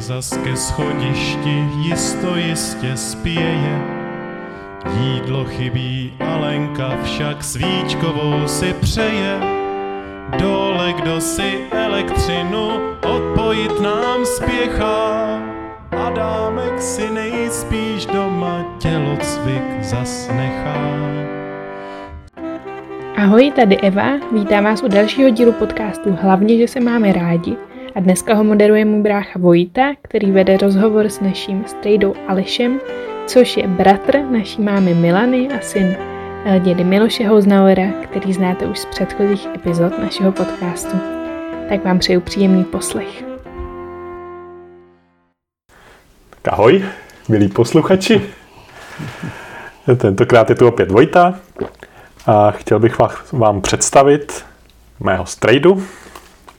zas ke schodišti jisto jistě spěje. Jídlo chybí, Alenka však svíčkovou si přeje. Dole kdo si elektřinu odpojit nám spěchá. Adámek si nejspíš doma tělocvik zas nechá. Ahoj, tady Eva, vítám vás u dalšího dílu podcastu Hlavně, že se máme rádi. A dneska ho moderuje můj brácha Vojta, který vede rozhovor s naším strejdou Alešem, což je bratr naší mámy Milany a syn eh, dědy Miloše Houznauera, který znáte už z předchozích epizod našeho podcastu. Tak vám přeju příjemný poslech. Tak ahoj, milí posluchači. Tentokrát je tu opět Vojta a chtěl bych vám představit mého strejdu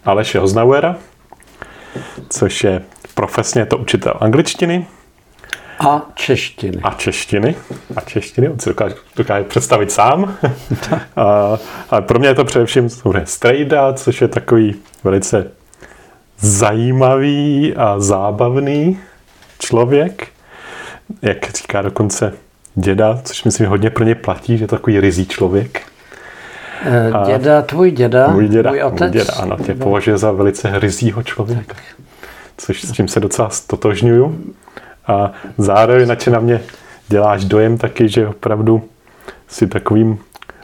Aleše Hoznauera, což je profesně to učitel angličtiny. A češtiny. A češtiny. A češtiny, on si dokáže, dokáže představit sám. a, ale pro mě je to především strejda, což je takový velice zajímavý a zábavný člověk. Jak říká dokonce děda, což myslím hodně pro ně platí, že je to takový rizí člověk. A děda, tvůj děda, můj děda, můj otec. Můj děda, ano, tě považuje za velice rizího člověka. Což s tím se docela stotožňuju. A zároveň na na mě děláš dojem taky, že opravdu si takovým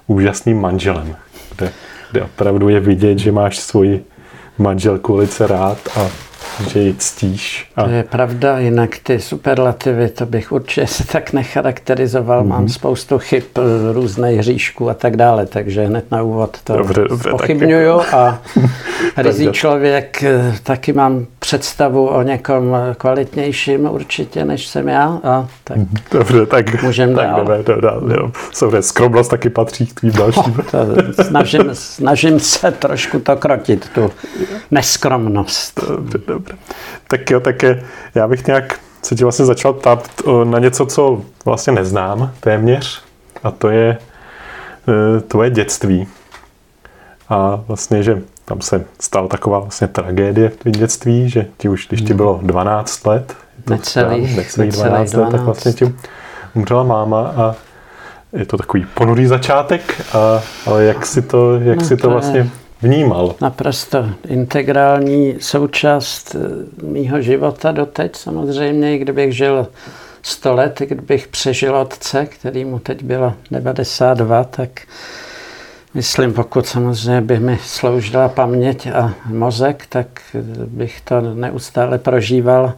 úžasným manželem, kde, kde opravdu je vidět, že máš svoji manželku velice rád a že ji ctíš. A... To je pravda, jinak ty superlativy, to bych určitě se tak necharakterizoval. Mm-hmm. Mám mhm. spoustu chyb, různých hříšků a tak dále, takže hned na úvod to dobře, dobře, pochybňuju jako... a rizí člověk, eh, taky mám představu o někom kvalitnějším určitě, než jsem já. A tak mhm. dobře, tak můžeme tak dál. Jdeme, jdeme dál jo. Dobře, skromnost taky patří k tvým dalším. To, snažím, snažím se trošku to krotit, tu neskromnost. Dobře, dobře. Dobře. Tak jo, tak je, já bych nějak se ti vlastně začal ptát na něco, co vlastně neznám téměř. A to je e, tvoje dětství. A vlastně, že tam se stala taková vlastně tragédie v tvém dětství, že ti už, když ti hmm. bylo 12 let, necelých, necelých 12, 12 let, tak vlastně ti umřela máma a je to takový ponurý začátek, a, ale jak si to, jak no, si to, to vlastně je vnímal. Naprosto integrální součást eh, mýho života doteď samozřejmě, i kdybych žil 100 let, kdybych přežil otce, který mu teď bylo 92, tak myslím, pokud samozřejmě by mi sloužila paměť a mozek, tak bych to neustále prožíval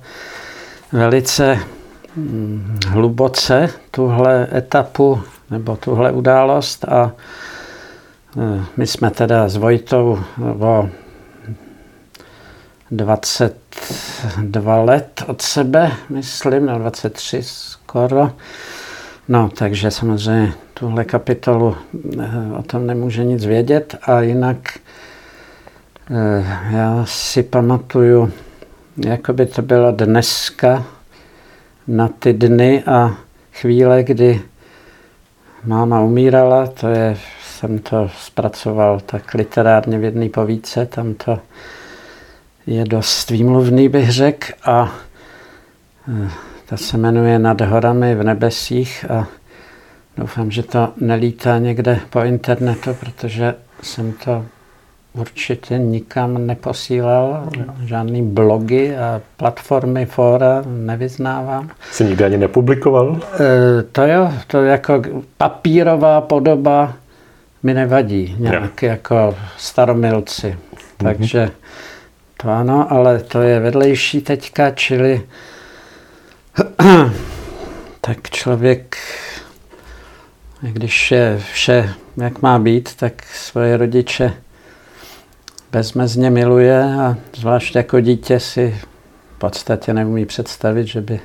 velice hm, hluboce, tuhle etapu nebo tuhle událost a my jsme teda s Vojtou o 22 let od sebe, myslím, na 23 skoro. No, takže samozřejmě tuhle kapitolu eh, o tom nemůže nic vědět a jinak eh, já si pamatuju, jako by to bylo dneska na ty dny a chvíle, kdy máma umírala, to je jsem to zpracoval tak literárně v jedné povídce, tam to je dost výmluvný, bych řekl, a e, ta se jmenuje Nad horami v nebesích a doufám, že to nelítá někde po internetu, protože jsem to určitě nikam neposílal, žádný blogy a platformy, fóra nevyznávám. Jsi nikdy ani nepublikoval? E, to jo, to jako papírová podoba mi nevadí, nějak yeah. jako staromilci. Mm-hmm. Takže to ano, ale to je vedlejší teďka, čili tak člověk, když je vše, jak má být, tak svoje rodiče bezmezně miluje a zvlášť jako dítě si v podstatě neumí představit, že by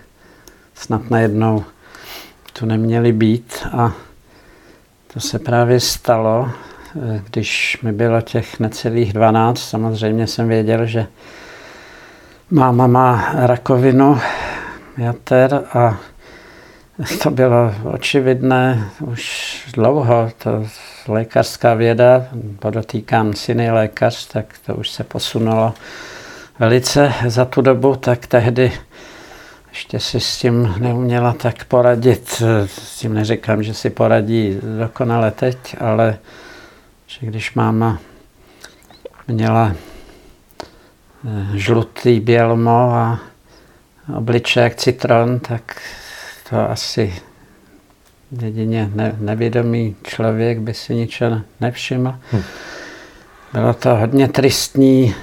snad najednou tu neměli být a to se právě stalo, eh, když mi bylo těch necelých 12. Samozřejmě jsem věděl, že máma má rakovinu jater a to bylo očividné už dlouho. To lékařská věda, podotýkám syny lékař, tak to už se posunulo velice za tu dobu, tak tehdy ještě si s tím neuměla tak poradit. S tím neříkám, že si poradí dokonale teď, ale že když máma měla eh, žlutý bělmo a obličej jak citron, tak to asi jedině ne, nevědomý člověk by si ničeho nevšiml. Hm. Bylo to hodně tristní.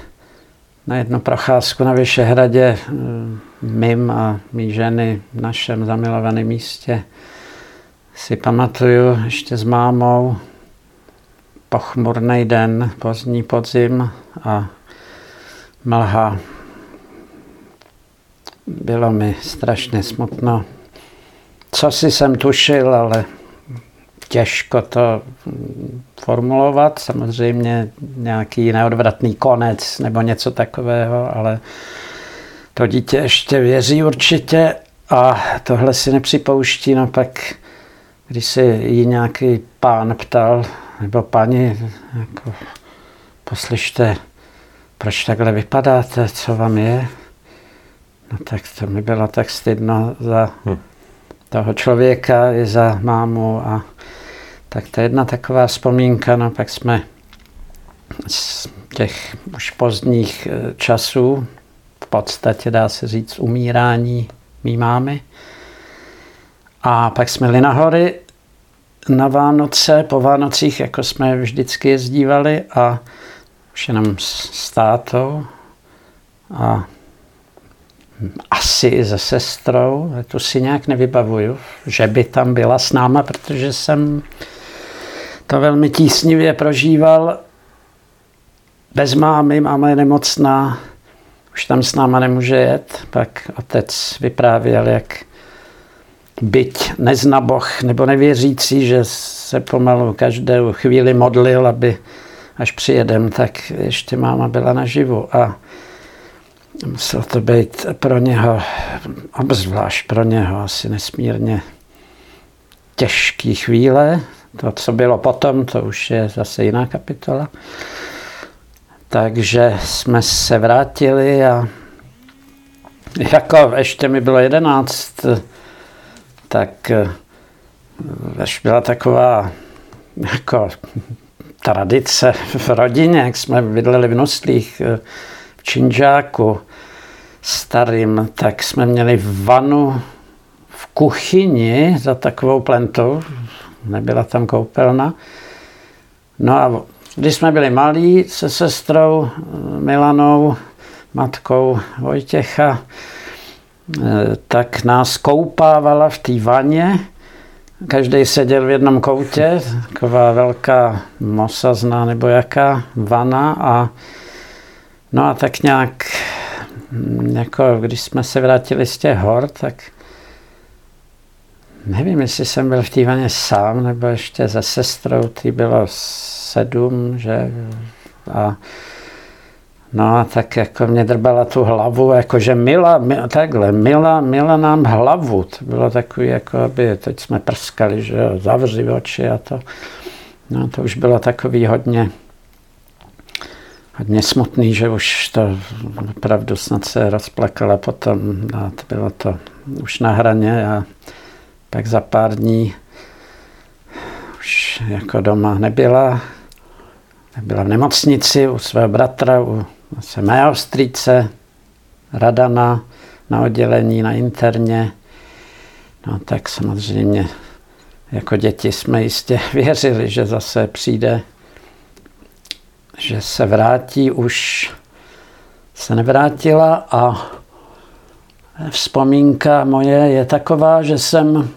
Na jednu procházku na Vyšehradě eh, mým a mý ženy v našem zamilovaném místě si pamatuju ještě s mámou pochmurný den, pozdní podzim a mlha. Bylo mi strašně smutno. Co si jsem tušil, ale těžko to formulovat. Samozřejmě nějaký neodvratný konec nebo něco takového, ale to dítě ještě věří určitě a tohle si nepřipouští. No pak, když se jí nějaký pán ptal, nebo paní, jako, poslyšte, proč takhle vypadáte, co vám je? No tak to mi bylo tak stydno za hm. toho člověka i za mámu a tak to je jedna taková vzpomínka, no pak jsme z těch už pozdních eh, časů, v podstatě dá se říct umírání mý mámy. A pak jsme jeli na hory na Vánoce, po Vánocích, jako jsme vždycky jezdívali a už jenom s tátou a asi i se sestrou, to si nějak nevybavuju, že by tam byla s náma, protože jsem to velmi tísnivě prožíval. Bez mámy, máma je nemocná, už tam s náma nemůže jet. Pak otec vyprávěl, jak byť neznaboch nebo nevěřící, že se pomalu každou chvíli modlil, aby až přijedem, tak ještě máma byla naživu. A muselo to být pro něho, obzvlášť pro něho, asi nesmírně těžký chvíle, to, co bylo potom, to už je zase jiná kapitola. Takže jsme se vrátili a jako ještě mi bylo jedenáct, tak až byla taková jako tradice v rodině, jak jsme bydleli v Noslích, v Činžáku starým, tak jsme měli vanu v kuchyni za takovou plentou, nebyla tam koupelna. No a když jsme byli malí se sestrou Milanou, matkou Vojtěcha, eh, tak nás koupávala v té vaně. Každý seděl v jednom koutě, taková velká mosazná nebo jaká vana a no a tak nějak jako když jsme se vrátili z těch hor, tak Nevím, jestli jsem byl v té vaně sám, nebo ještě se sestrou, ty bylo sedm, že? A No a tak jako mě drbala tu hlavu, jakože mila, mila, takhle, mila, mila nám hlavu. To bylo takový, jako aby, teď jsme prskali, že jo, zavři oči a to. No to už bylo takový hodně, hodně smutný, že už to opravdu snad se rozplakala potom a to bylo to už na hraně a pak za pár dní už jako doma nebyla. Byla v nemocnici u svého bratra, u se mého strýce, Radana, na oddělení, na interně. No tak samozřejmě jako děti jsme jistě věřili, že zase přijde, že se vrátí, už se nevrátila a vzpomínka moje je taková, že jsem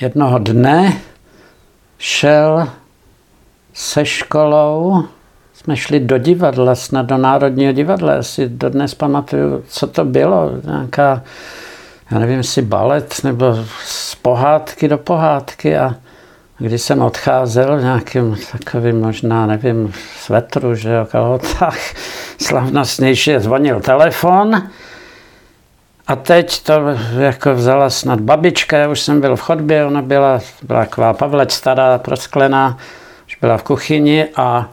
jednoho dne šel se školou, jsme šli do divadla, snad do Národního divadla, já si dodnes pamatuju, co to bylo, nějaká, já nevím, jestli balet nebo z pohádky do pohádky a když jsem odcházel v nějakým takovým možná, nevím, svetru, že jo, tak slavnostnější zvonil telefon a teď to jako vzala snad babička, já už jsem byl v chodbě, ona byla, byla taková pavlec stará, prosklená, už byla v kuchyni a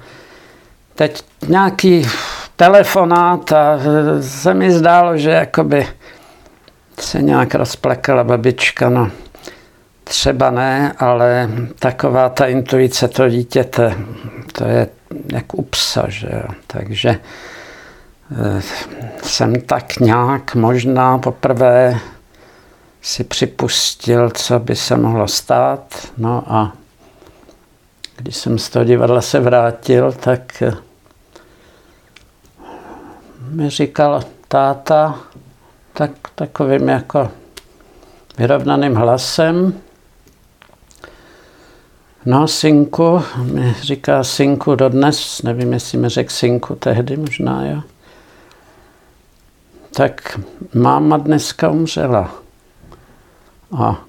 teď nějaký telefonát a se mi zdálo, že jakoby se nějak rozplakala babička, no třeba ne, ale taková ta intuice to dítěte, to je jak u psa, že jo. Takže jsem tak nějak možná poprvé si připustil, co by se mohlo stát. No a když jsem z toho divadla se vrátil, tak eh, mi říkal táta tak, takovým jako vyrovnaným hlasem, No, synku, mi říká synku dodnes, nevím, jestli mi řekl synku tehdy, možná jo. Tak máma dneska umřela. A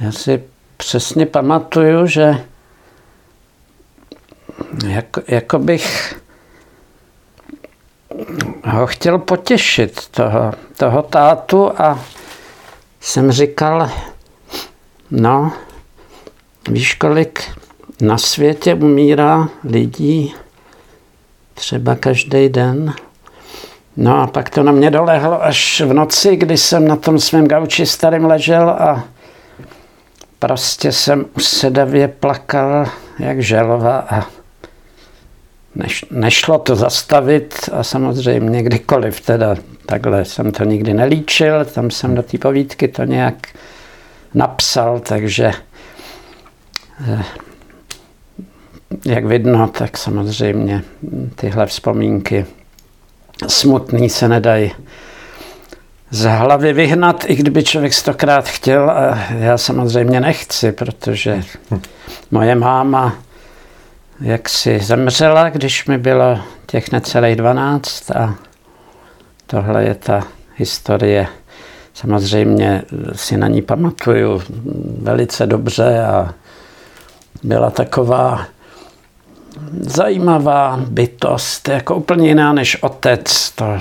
já si přesně pamatuju, že jako, jako bych ho chtěl potěšit, toho, toho tátu a jsem říkal, no, víš, kolik na světě umírá lidí třeba každý den? No a pak to na mě dolehlo až v noci, kdy jsem na tom svém gauči starým ležel a prostě jsem usedavě plakal jak želva a neš, nešlo to zastavit a samozřejmě kdykoliv teda takhle jsem to nikdy nelíčil, tam jsem do té povídky to nějak napsal, takže eh, jak vidno, tak samozřejmě tyhle vzpomínky smutný se nedají z hlavy vyhnat, i kdyby člověk stokrát chtěl. A já samozřejmě nechci, protože moje máma jak si zemřela, když mi bylo těch necelých 12 a tohle je ta historie. Samozřejmě si na ní pamatuju velice dobře a byla taková zajímavá bytost, jako úplně jiná než otec. To,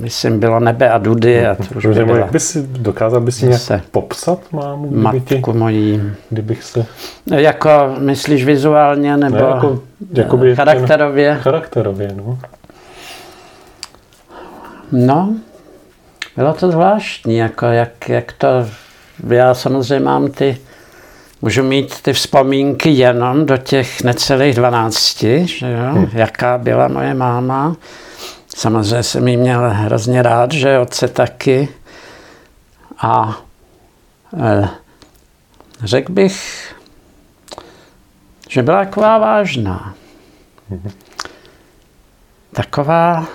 myslím, bylo nebe a dudy. A to už by byla, jak by si, dokázal by si nějak popsat mámu? Matku ti, mojí. Kdybych se... Jako, myslíš vizuálně nebo ne, jako, jakoby charakterově? Ten, charakterově, no. No, bylo to zvláštní, jako jak, jak to, já samozřejmě mám ty můžu mít ty vzpomínky jenom do těch necelých 12, že jo? Hmm. jaká byla moje máma. Samozřejmě jsem jí měl hrozně rád, že otce taky. A eh, řekl bych, že byla taková vážná. Hmm. Taková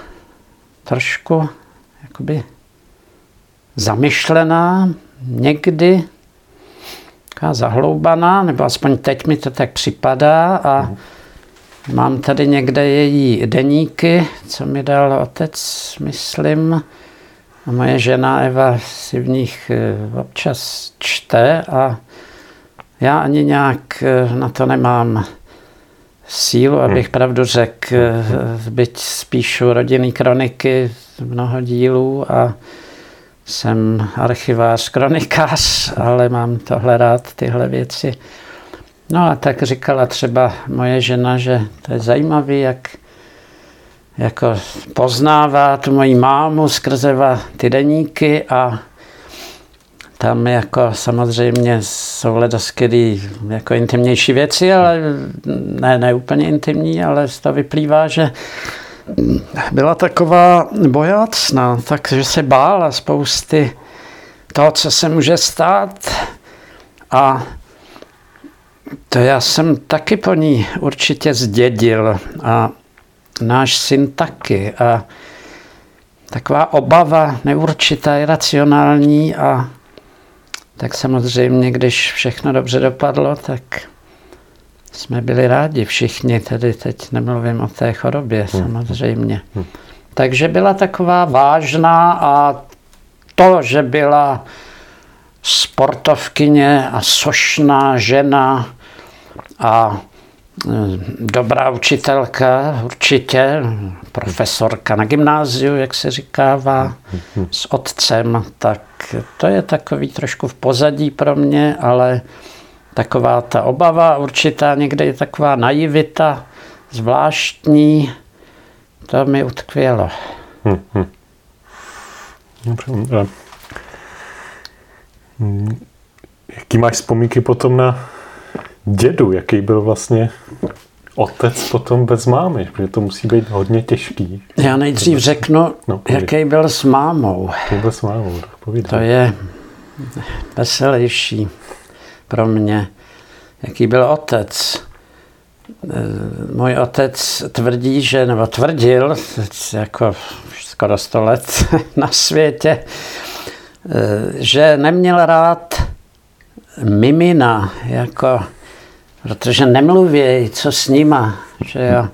trošku jakoby zamyšlená, někdy taková zahloubaná, nebo aspoň teď mi to tak připadá a mm. mám tady někde její deníky, co mi dal otec, myslím. A moje žena Eva si v nich eh, občas čte a já ani nějak eh, na to nemám sílu, abych pravdu řekl, eh, byť spíšu rodinný kroniky, mnoho dílů a jsem archivář, kronikář, ale mám tohle rád, tyhle věci. No a tak říkala třeba moje žena, že to je zajímavé, jak jako poznává tu moji mámu skrze ty deníky a tam jako samozřejmě jsou ledoskydy jako intimnější věci, ale ne, ne úplně intimní, ale z toho vyplývá, že byla taková bojácná, takže se bála spousty toho, co se může stát. A to já jsem taky po ní určitě zdědil a náš syn taky. A taková obava neurčitá, iracionální a tak samozřejmě, když všechno dobře dopadlo, tak jsme byli rádi všichni, tedy teď nemluvím o té chorobě hmm. samozřejmě. Hmm. Takže byla taková vážná a to, že byla sportovkyně a sošná žena a e, dobrá učitelka určitě, profesorka na gymnáziu, jak se říkává, hmm. s otcem, tak to je takový trošku v pozadí pro mě, ale taková ta obava určitá, někde je taková naivita zvláštní, to mi utkvělo. Hm, hm. Dobře, jaký máš vzpomínky potom na dědu? Jaký byl vlastně otec potom bez mámy? Protože to musí být hodně těžký. Já nejdřív řeknu, no, jaký byl s mámou. Jaký byl s mámou, tak povídej. To je veselější pro mě. Jaký byl otec? Můj otec tvrdí, že, nebo tvrdil, jako skoro 100 let na světě, že neměl rád mimina, jako, protože nemluví, co s nima, že jo.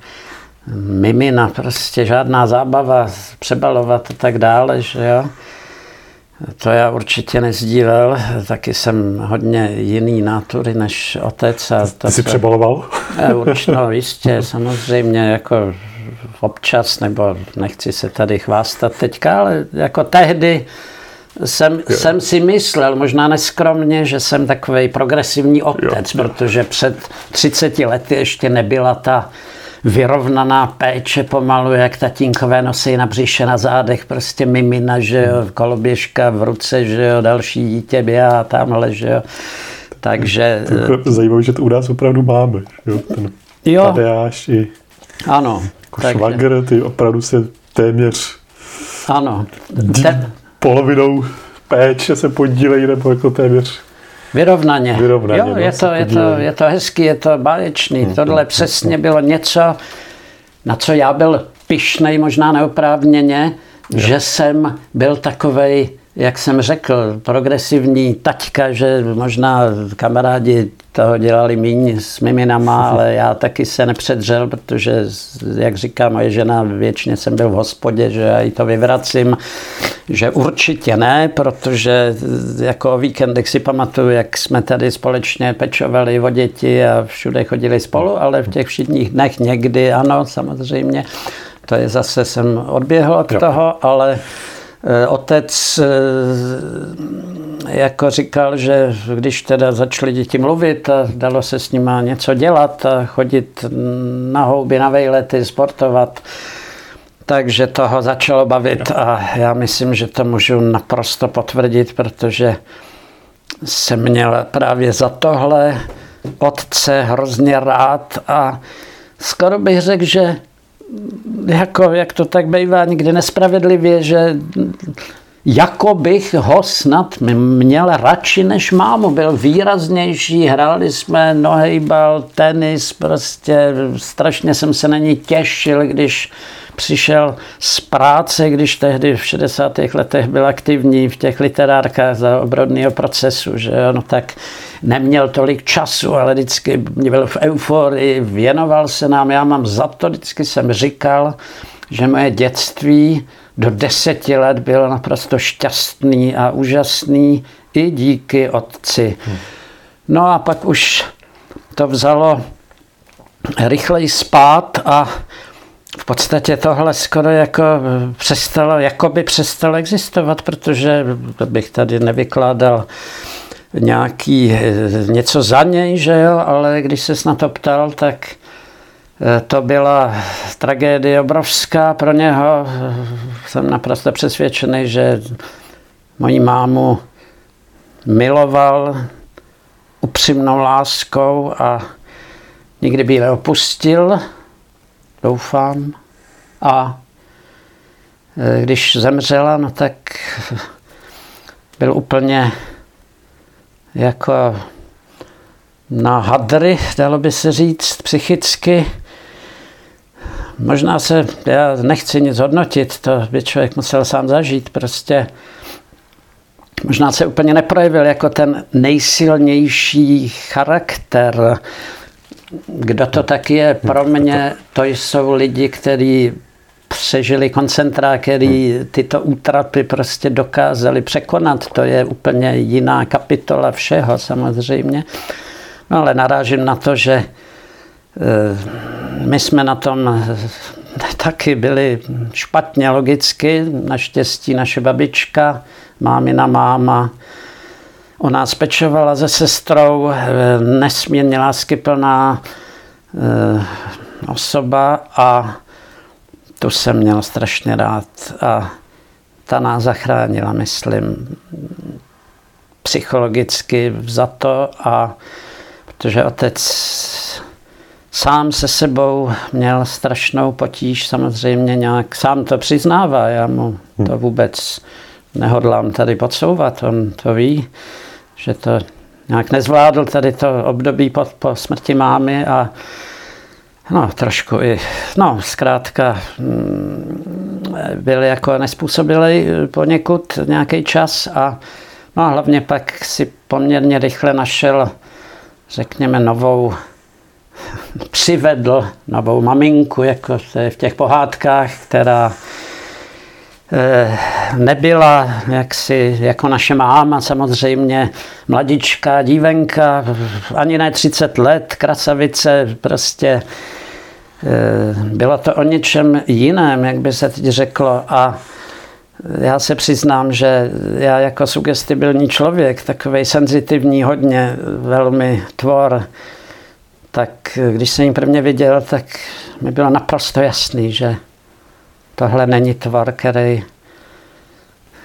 Mimina, prostě žádná zábava, přebalovat a tak dále, že jo. To já určitě nezdílel, taky jsem hodně jiný nátury než otec. A to, Ty jsi přebaloval? Určitě, no jistě, samozřejmě jako občas, nebo nechci se tady chvástat teďka, ale jako tehdy jsem, jsem si myslel, možná neskromně, že jsem takový progresivní otec, jo. protože před 30 lety ještě nebyla ta vyrovnaná péče pomalu, jak tatínkové nosí na břiše, na zádech, prostě mimina, že jo, koloběžka v ruce, že jo, další dítě běhá tamhle, že jo. Takže... To zajímavé, že to u nás opravdu máme, jo, ten jo. Tadeáš i ano, jako takže... švagr, ty opravdu se téměř ano. Ten... polovinou péče se podílejí, nebo jako téměř Vyrovnaně. Vyrovnaně jo, no, je, to, je, to, je to hezký, je to báječný. Hmm. Tohle přesně bylo něco, na co já byl pišnej, možná neoprávněně, jo. že jsem byl takovej jak jsem řekl, progresivní taťka, že možná kamarádi toho dělali míň s miminama, ale já taky se nepředřel, protože, jak říká moje žena, většině jsem byl v hospodě, že já jí to vyvracím, že určitě ne, protože jako o víkendech si pamatuju, jak jsme tady společně pečovali o děti a všude chodili spolu, ale v těch všedních dnech někdy ano, samozřejmě. To je zase, jsem odběhl od toho, ale otec eh, jako říkal, že když teda začaly děti mluvit a dalo se s nima něco dělat a chodit na houby, na vejlety, sportovat, takže toho začalo bavit. A já myslím, že to můžu naprosto potvrdit, protože jsem měl právě za tohle otce hrozně rád a skoro bych řekl, že jako, jak to tak bývá někdy nespravedlivě, že jako bych ho snad měl radši než mámu. Byl výraznější, hráli jsme nohejbal, tenis, prostě strašně jsem se na ní těšil, když přišel z práce, když tehdy v 60. letech byl aktivní v těch literárkách za obrodného procesu, že no tak neměl tolik času, ale vždycky byl v euforii, věnoval se nám. Já mám za to, vždycky jsem říkal, že moje dětství do deseti let bylo naprosto šťastný a úžasný i díky otci. No a pak už to vzalo rychleji spát a v podstatě tohle skoro jako přestalo, jako by přestalo existovat, protože bych tady nevykládal nějaký, něco za něj, že jo, ale když se na to ptal, tak eh, to byla tragédie obrovská pro něho. Jsem naprosto přesvědčený, že moji mámu miloval upřímnou láskou a nikdy by ji neopustil doufám. A e, když zemřela, no tak byl úplně jako na hadry, dalo by se říct, psychicky. Možná se, já nechci nic hodnotit, to by člověk musel sám zažít, prostě možná se úplně neprojevil jako ten nejsilnější charakter, kdo to tak je? Pro mě to jsou lidi, kteří přežili koncentrá, který tyto útrapy prostě dokázali překonat. To je úplně jiná kapitola všeho samozřejmě. No ale narážím na to, že eh, my jsme na tom taky byli špatně logicky. Naštěstí naše babička, mámina máma, O nás pečovala se sestrou, eh, nesmírně láskyplná, eh, osoba a tu jsem měl strašně rád a ta nás zachránila, myslím, psychologicky za to a protože otec sám se sebou měl strašnou potíž, samozřejmě nějak sám to přiznává, já mu to vůbec nehodlám tady podsouvat, on to ví, že to nějak nezvládl tady to období po, po smrti mámy a no trošku i, no zkrátka mm, byl jako nespůsobilý poněkud nějaký čas a no a hlavně pak si poměrně rychle našel, řekněme, novou přivedl novou maminku, jako v těch pohádkách, která nebyla jaksi jako naše máma, samozřejmě mladička, dívenka, ani ne 30 let, krasavice, prostě eh, bylo to o něčem jiném, jak by se teď řeklo. A já se přiznám, že já jako sugestibilní člověk, takový senzitivní, hodně velmi tvor, tak když jsem ji prvně viděl, tak mi bylo naprosto jasný, že tohle není tvar, který,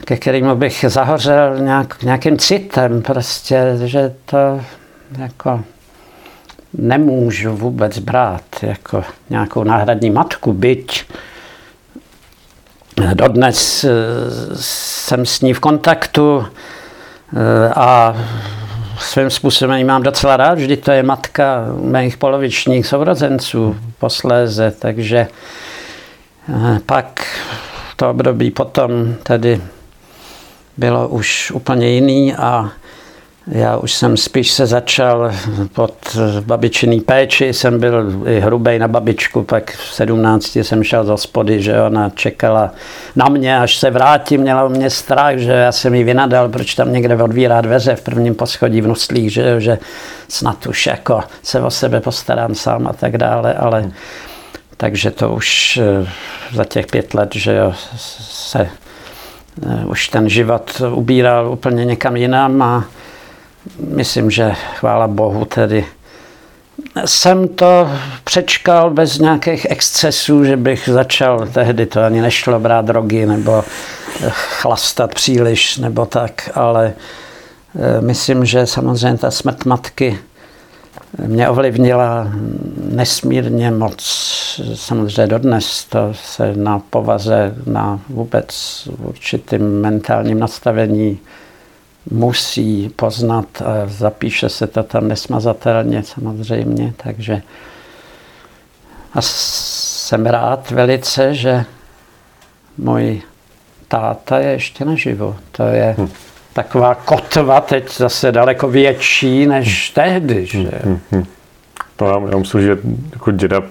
ke kterému bych zahořel nějak, nějakým citem, prostě, že to jako nemůžu vůbec brát jako nějakou náhradní matku, byť dodnes eh, jsem s ní v kontaktu eh, a svým způsobem ji mám docela rád, vždy to je matka mých polovičních sourozenců posléze, takže pak to období potom tedy bylo už úplně jiný a já už jsem spíš se začal pod babičiný péči, jsem byl i hrubej na babičku, pak v 17 jsem šel z hospody, že ona čekala na mě, až se vrátím, měla u mě strach, že já jsem jí vynadal, proč tam někde odvírá dveře v prvním poschodí v Nuslích, že, že snad už jako se o sebe postarám sám a tak dále, ale takže to už eh, za těch pět let, že jo, se eh, už ten život ubíral úplně někam jinam a myslím, že chvála Bohu tedy jsem to přečkal bez nějakých excesů, že bych začal, tehdy to ani nešlo brát drogy nebo chlastat příliš nebo tak, ale eh, myslím, že samozřejmě ta smrt matky mě ovlivnila nesmírně moc. Samozřejmě dodnes to se na povaze, na vůbec určitým mentálním nastavení musí poznat a zapíše se to tam nesmazatelně samozřejmě, takže a jsem rád velice, že můj táta je ještě naživu. To je hm. Taková kotva teď zase daleko větší než tehdy. Že? Hm, hm, No, já, já myslím, že jako děda,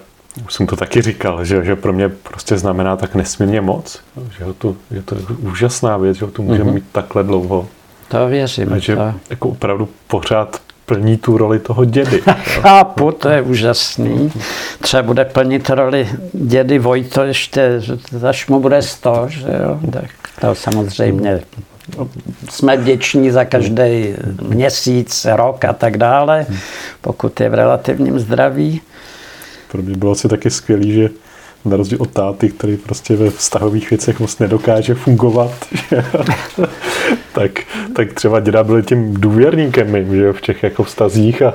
už jsem to taky říkal, že, že pro mě prostě znamená tak nesmírně moc, že, to, že to je úžasná věc, že to můžeme mm-hmm. mít takhle dlouho. To věřím. A že to... jako opravdu pořád plní tu roli toho dědy. Chápu, to je úžasný. Třeba bude plnit roli dědy Vojto ještě, až mu bude sto, že jo? Tak to samozřejmě jsme vděční za každý měsíc, rok a tak dále, pokud je v relativním zdraví. Pro mě bylo asi taky skvělý, že na rozdíl od táty, který prostě ve vztahových věcech moc nedokáže fungovat, tak, tak třeba děda byl tím důvěrníkem mým, že v těch jako vztazích a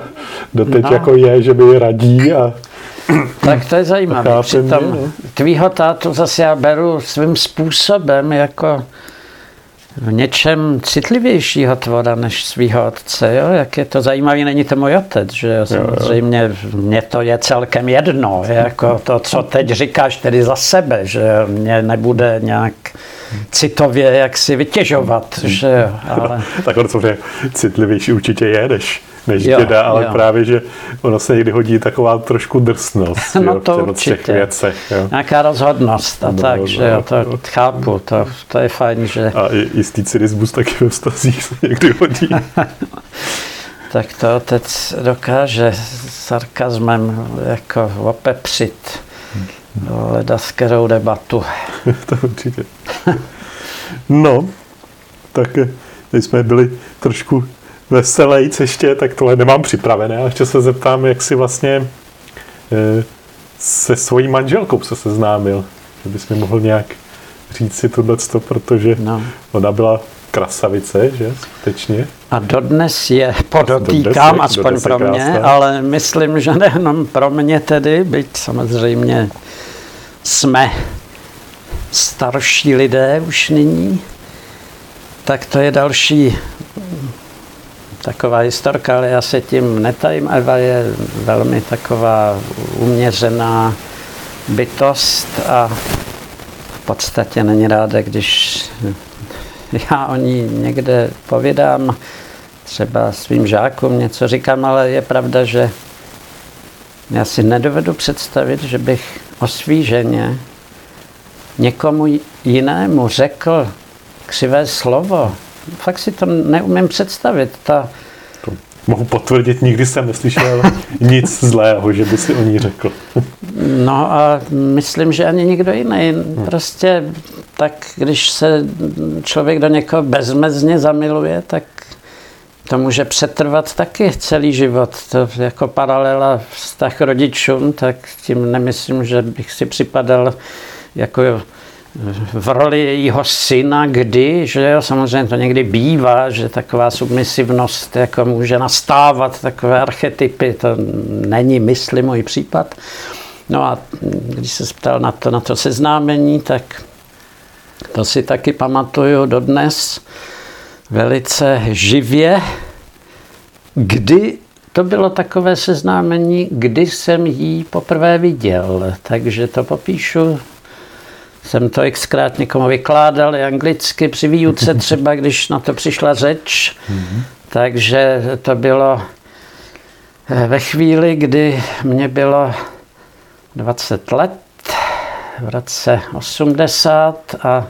doteď no. jako je, že by radí a tak to je zajímavé. Přitom no. tvýho tátu zase já beru svým způsobem jako v něčem citlivějšího tvora než svého otce. Jo? Jak je to zajímavé, není to můj otec, že jo? samozřejmě mně to je celkem jedno, jako to, co teď říkáš tedy za sebe, že mě nebude nějak citově jak si vytěžovat, že? Ale... tak on co citlivější určitě je, než než jo, děda, ale jo. právě, že ono se někdy hodí taková trošku drsnost no jo, to v těch věcech. Jo. Nějaká rozhodnost a no, tak, no, že jo, to no. chápu, to, to je fajn, že... A jistý cynismus taky ve vztazích se někdy hodí. tak to otec dokáže sarkazmem jako opepřit leda s kterou debatu. to určitě. no, tak teď jsme byli trošku veselejc ještě, tak tohle nemám připravené, ale ještě se zeptám, jak si vlastně, eh, se svojí manželkou se seznámil. Že bys mi mohl nějak říct si tohleto, protože no. ona byla krasavice, že? Skutečně. A dodnes je, podotýkám, dodnes aspoň dodnes pro mě, krásná. ale myslím, že nejenom pro mě tedy, byť samozřejmě jsme starší lidé už nyní, tak to je další taková historka, ale já se tím netajím. Eva je velmi taková uměřená bytost a v podstatě není ráda, když já o ní někde povídám, třeba svým žákům něco říkám, ale je pravda, že já si nedovedu představit, že bych o svý ženě někomu jinému řekl křivé slovo. Fakt si to neumím představit. Ta... To mohu potvrdit, nikdy jsem neslyšel nic zlého, že by si o ní řekl. no a myslím, že ani nikdo jiný. Prostě tak, když se člověk do někoho bezmezně zamiluje, tak to může přetrvat taky celý život. To jako paralela vztah rodičům, tak tím nemyslím, že bych si připadal jako v roli jejího syna, kdy, že jo, samozřejmě to někdy bývá, že taková submisivnost jako může nastávat, takové archetypy, to není, myslím, můj případ. No a když se ptal na to, na to seznámení, tak to si taky pamatuju dodnes velice živě, kdy to bylo takové seznámení, kdy jsem jí poprvé viděl, takže to popíšu jsem to xkrát někomu vykládal i anglicky při výuce třeba, když na to přišla řeč. Takže to bylo eh, ve chvíli, kdy mě bylo 20 let, v roce 80 a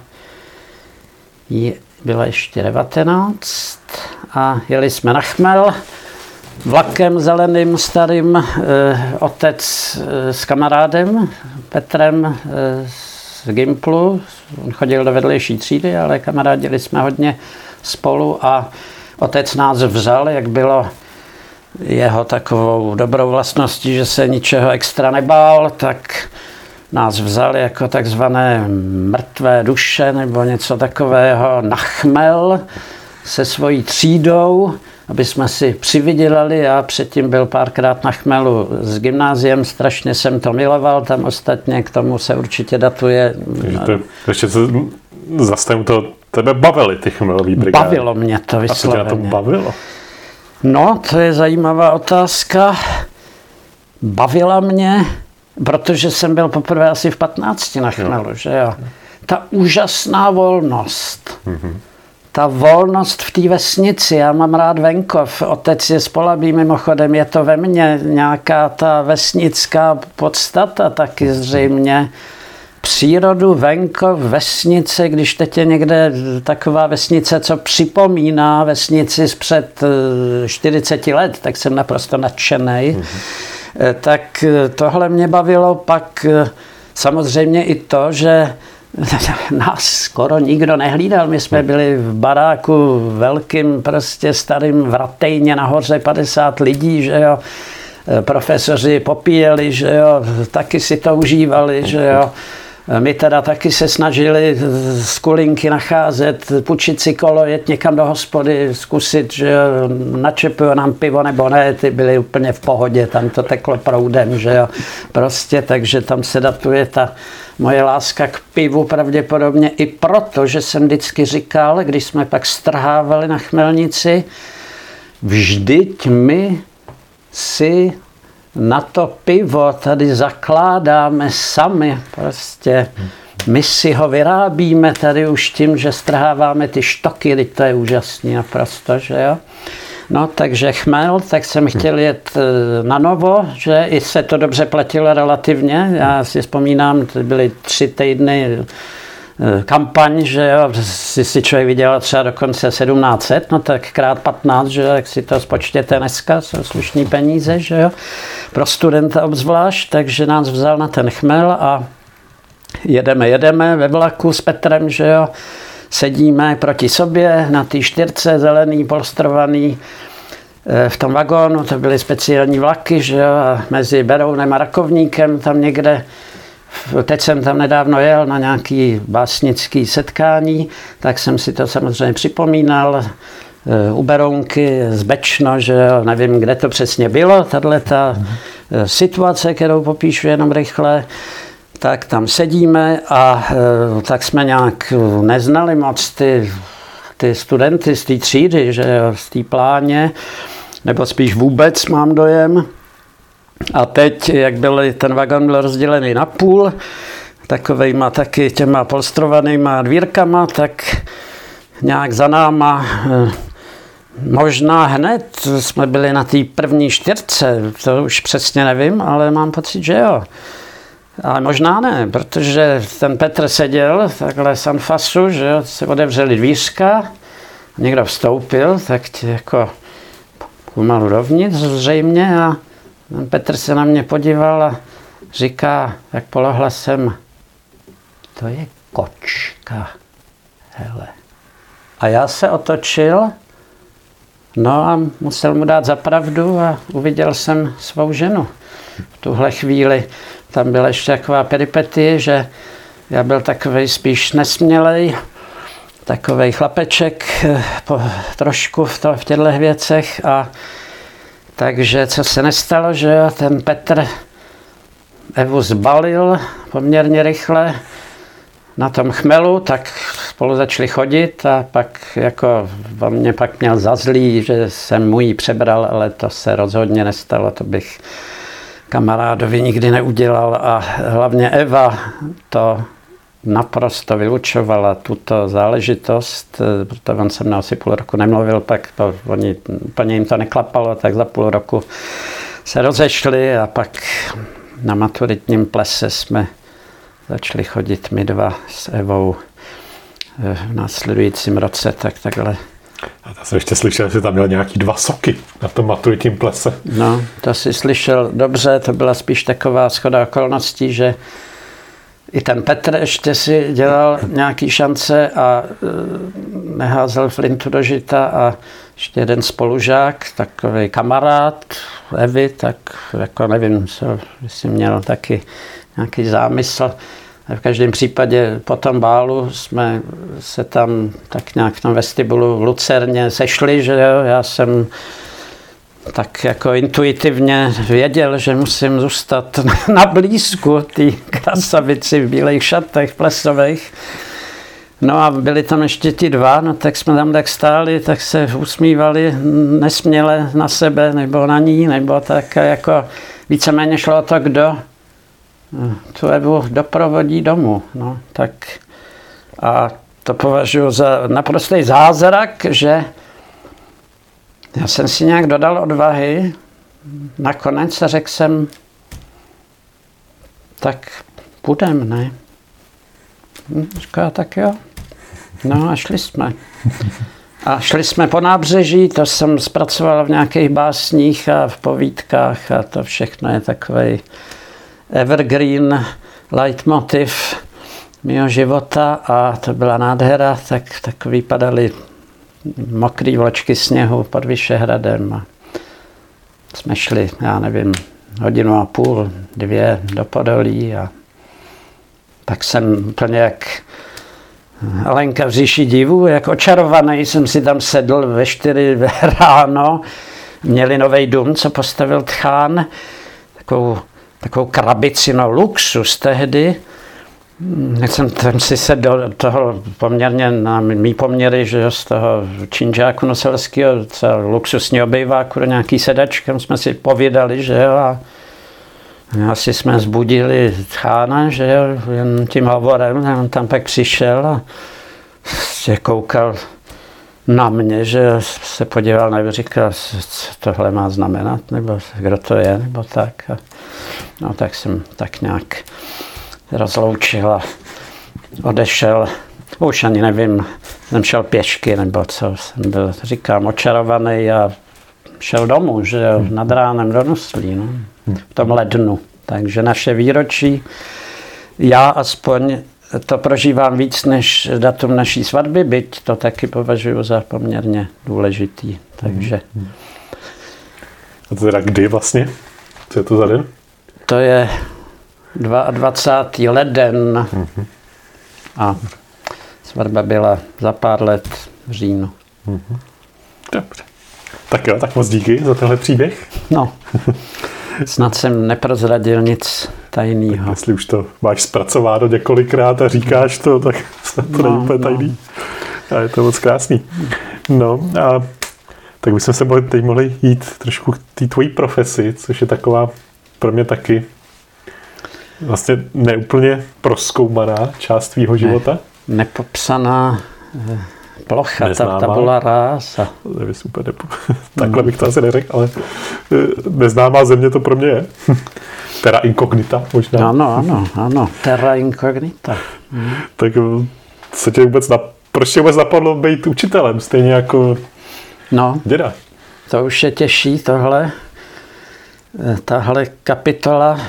bylo ještě 19 a jeli jsme na chmel vlakem zeleným starým, eh, otec eh, s kamarádem Petrem z z Gimplu, on chodil do vedlejší třídy, ale kamarádili jsme hodně spolu a otec nás vzal, jak bylo jeho takovou dobrou vlastností, že se ničeho extra nebál, tak nás vzal jako takzvané mrtvé duše nebo něco takového na chmel se svojí třídou aby jsme si přivydělali. Já předtím byl párkrát na chmelu s gymnáziem, strašně jsem to miloval, tam ostatně k tomu se určitě datuje. Takže to, ještě se zastavím to, tebe bavily ty chmelový brigády. Bavilo mě to vysloveně. A to bavilo? No, to je zajímavá otázka. Bavila mě, protože jsem byl poprvé asi v 15 na chmelu, že jo. Ta úžasná volnost. Mm-hmm ta volnost v té vesnici, já mám rád venkov, otec je z Polabí mimochodem, je to ve mně nějaká ta vesnická podstata taky zřejmě. Přírodu, venkov, vesnice, když teď je někde taková vesnice, co připomíná vesnici z před 40 eh, let, tak jsem naprosto nadšený. Mm-hmm. Tak eh, tohle mě bavilo pak samozřejmě i to, že nás skoro nikdo nehlídal. My jsme byli v baráku velkým, prostě starým vratejně nahoře 50 lidí, že jo. Profesoři popíjeli, že jo, taky si to užívali, že jo. My teda taky se snažili z kulinky nacházet, půjčit si kolo, jet někam do hospody, zkusit, že načepují nám pivo nebo ne, ty byly úplně v pohodě, tam to teklo proudem, že jo. Prostě, takže tam se datuje ta moje láska k pivu pravděpodobně i proto, že jsem vždycky říkal, když jsme pak strhávali na chmelnici, vždyť my si na to pivo tady zakládáme sami. Prostě my si ho vyrábíme tady už tím, že strháváme ty štoky, teď to je úžasný naprosto, že jo. No, takže chmel, tak jsem chtěl jet e, na novo, že i se to dobře platilo relativně. Já si vzpomínám, to byly tři týdny kampaň, že jo, si, si člověk vydělal třeba dokonce 1700, no tak krát 15, že jak si to spočtěte dneska, jsou slušní peníze, že jo, pro studenta obzvlášť, takže nás vzal na ten chmel a jedeme, jedeme ve vlaku s Petrem, že jo, sedíme proti sobě na té čtyřce zelený, polstrovaný, eh, v tom vagónu, to byly speciální vlaky, že jo, a mezi Berounem a Rakovníkem tam někde Teď jsem tam nedávno jel na nějaký básnický setkání, tak jsem si to samozřejmě připomínal eh, u Berounky z Bečno, že nevím, kde to přesně bylo, tahle ta eh, situace, kterou popíšu jenom rychle, tak tam sedíme a eh, tak jsme nějak neznali moc ty, ty studenty z té třídy, že z té pláně, nebo spíš vůbec mám dojem. A teď, jak byl ten vagon byl rozdělený na půl, takovejma taky těma polstrovanýma dvírkama, tak nějak za náma eh, Možná hned jsme byli na té první čtyřce, to už přesně nevím, ale mám pocit, že jo. Ale možná ne, protože ten Petr seděl takhle z anfasu, že jo, se otevřeli dvířka, někdo vstoupil, tak jako pomalu dovnitř zřejmě a Petr se na mě podíval a říká, jak polohlasem, to je kočka, hele. A já se otočil, no a musel mu dát za pravdu a uviděl jsem svou ženu. V tuhle chvíli tam byla ještě taková peripetie, že já byl takový spíš nesmělej, takový chlapeček eh, po, trošku v, to, v těchto věcech a takže co se nestalo, že jo, ten Petr Evu zbalil poměrně rychle na tom chmelu, tak spolu začali chodit a pak jako on mě pak měl za zlý, že jsem mu ji přebral, ale to se rozhodně nestalo, to bych kamarádovi nikdy neudělal a hlavně Eva to naprosto vylučovala tuto záležitost, eh, protože on se mnou asi půl roku nemluvil, pak to, oni, úplně jim to neklapalo, tak za půl roku se rozešli a pak na maturitním plese jsme začali chodit my dva s Evou eh, v následujícím roce, tak takhle. A já jsem ještě slyšel, že tam měl nějaký dva soky na tom maturitním plese. No, to si slyšel dobře, to byla spíš taková schoda okolností, že i ten Petr ještě si dělal nějaký šance a e, neházel flintu do žita a ještě jeden spolužák, takový kamarád Evy, tak jako nevím, co, jestli měl taky nějaký zámysl. V každém případě po tom bálu jsme se tam tak nějak v tom vestibulu v Lucerně sešli, že jo, já jsem tak jako intuitivně věděl, že musím zůstat na blízku ty krasavici v bílých šatech plesových. No a byli tam ještě ti dva, no tak jsme tam tak stáli, tak se usmívali nesměle na sebe nebo na ní, nebo tak jako víceméně šlo o to, kdo tu Evu doprovodí domů. No, tak a to považuji za naprostý zázrak, že já jsem si nějak dodal odvahy, nakonec řekl jsem, tak půjdem, ne? Hm, říká, tak jo. No a šli jsme. A šli jsme po nábřeží, to jsem zpracoval v nějakých básních a v povídkách a to všechno je takový evergreen leitmotiv mého života a to byla nádhera, tak, tak vypadaly mokrý vločky sněhu pod Vyšehradem a jsme šli, já nevím, hodinu a půl, dvě do Podolí a tak jsem úplně jak Alenka v říši divu, jak očarovaný jsem si tam sedl ve čtyři ráno. Měli nový dům, co postavil Tchán, takovou, takovou krabici, no luxus tehdy. Já jsem tam si se do toho poměrně na mý poměry, že z toho činžáku noselského, luxusní obejváku do nějaký sedačky, jsme si povídali, že jo, a asi jsme zbudili chána, že jo, jen tím hovorem, on tam pak přišel a se koukal na mě, že se podíval na říkal, co tohle má znamenat, nebo kdo to je, nebo tak. A, no tak jsem tak nějak rozloučil a odešel. Už ani nevím, jsem šel pěšky nebo co, jsem byl, říkám, očarovaný a šel domů, že jo, nad ránem do Nuslí, no, v tom lednu. Takže naše výročí, já aspoň to prožívám víc než datum naší svatby, byť to taky považuji za poměrně důležitý. Takže A to teda kdy vlastně? Co je to za den? To je 22. leden mm-hmm. a svatba byla za pár let v říjnu. Mm-hmm. Dobře. Tak jo, tak moc díky za tenhle příběh. No, snad jsem neprozradil nic tajného. Jestli už to máš zpracováno několikrát a říkáš to, tak snad to no, není úplně no. tajný. A je to moc krásný. No a tak bychom se mohli, teď mohli jít trošku k té tvojí profesi, což je taková pro mě taky vlastně neúplně proskoumaná část tvýho života. Ne, nepopsaná eh, plocha, neznámá. ta tabula rása. Nevím, super, nepo... takhle bych to asi neřekl, ale eh, neznámá země to pro mě je. Terra incognita možná. Ano, ano, ano, terra incognita. Hmm. tak eh, co tě vůbec, na... proč tě vůbec napadlo být učitelem, stejně jako no, děda? To už je těžší tohle, tahle kapitola,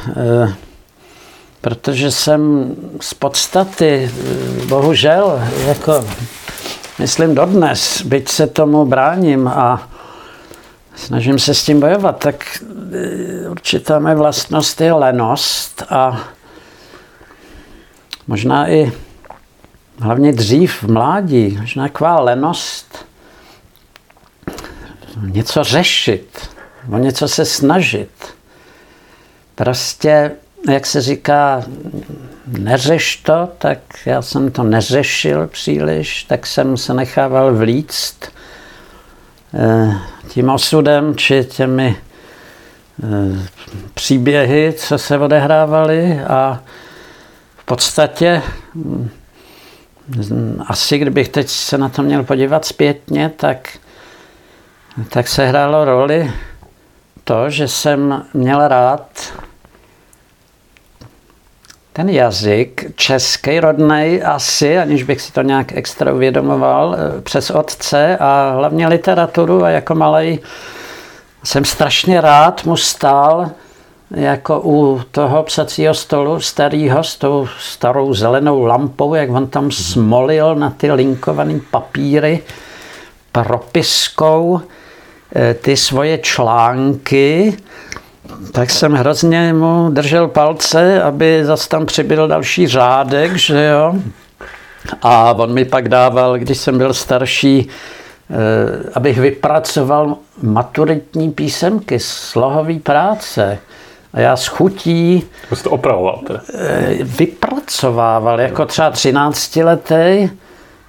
protože jsem z podstaty, bohužel, jako myslím dodnes, byť se tomu bráním a snažím se s tím bojovat, tak e, určitá mé vlastnost je lenost a možná i hlavně dřív v mládí, možná taková lenost něco řešit, o něco se snažit. Prostě, jak se říká, neřeš to, tak já jsem to neřešil příliš, tak jsem se nechával vlíct eh, tím osudem či těmi eh, příběhy, co se odehrávaly a v podstatě hm, asi kdybych teď se na to měl podívat zpětně, tak, tak se hrálo roli to, že jsem měl rád ten jazyk, český rodnej asi, aniž bych si to nějak extra uvědomoval, eh, přes otce a hlavně literaturu a jako malý jsem strašně rád mu stál jako u toho psacího stolu starého s tou starou zelenou lampou, jak on tam smolil na ty linkované papíry propiskou eh, ty svoje články tak jsem hrozně mu držel palce, aby zase tam přibyl další řádek, že jo. A on mi pak dával, když jsem byl starší, eh, abych vypracoval maturitní písemky, slohové práce. A já s chutí... To jste opravoval teda? Eh, vypracovával, jako třeba 13 letý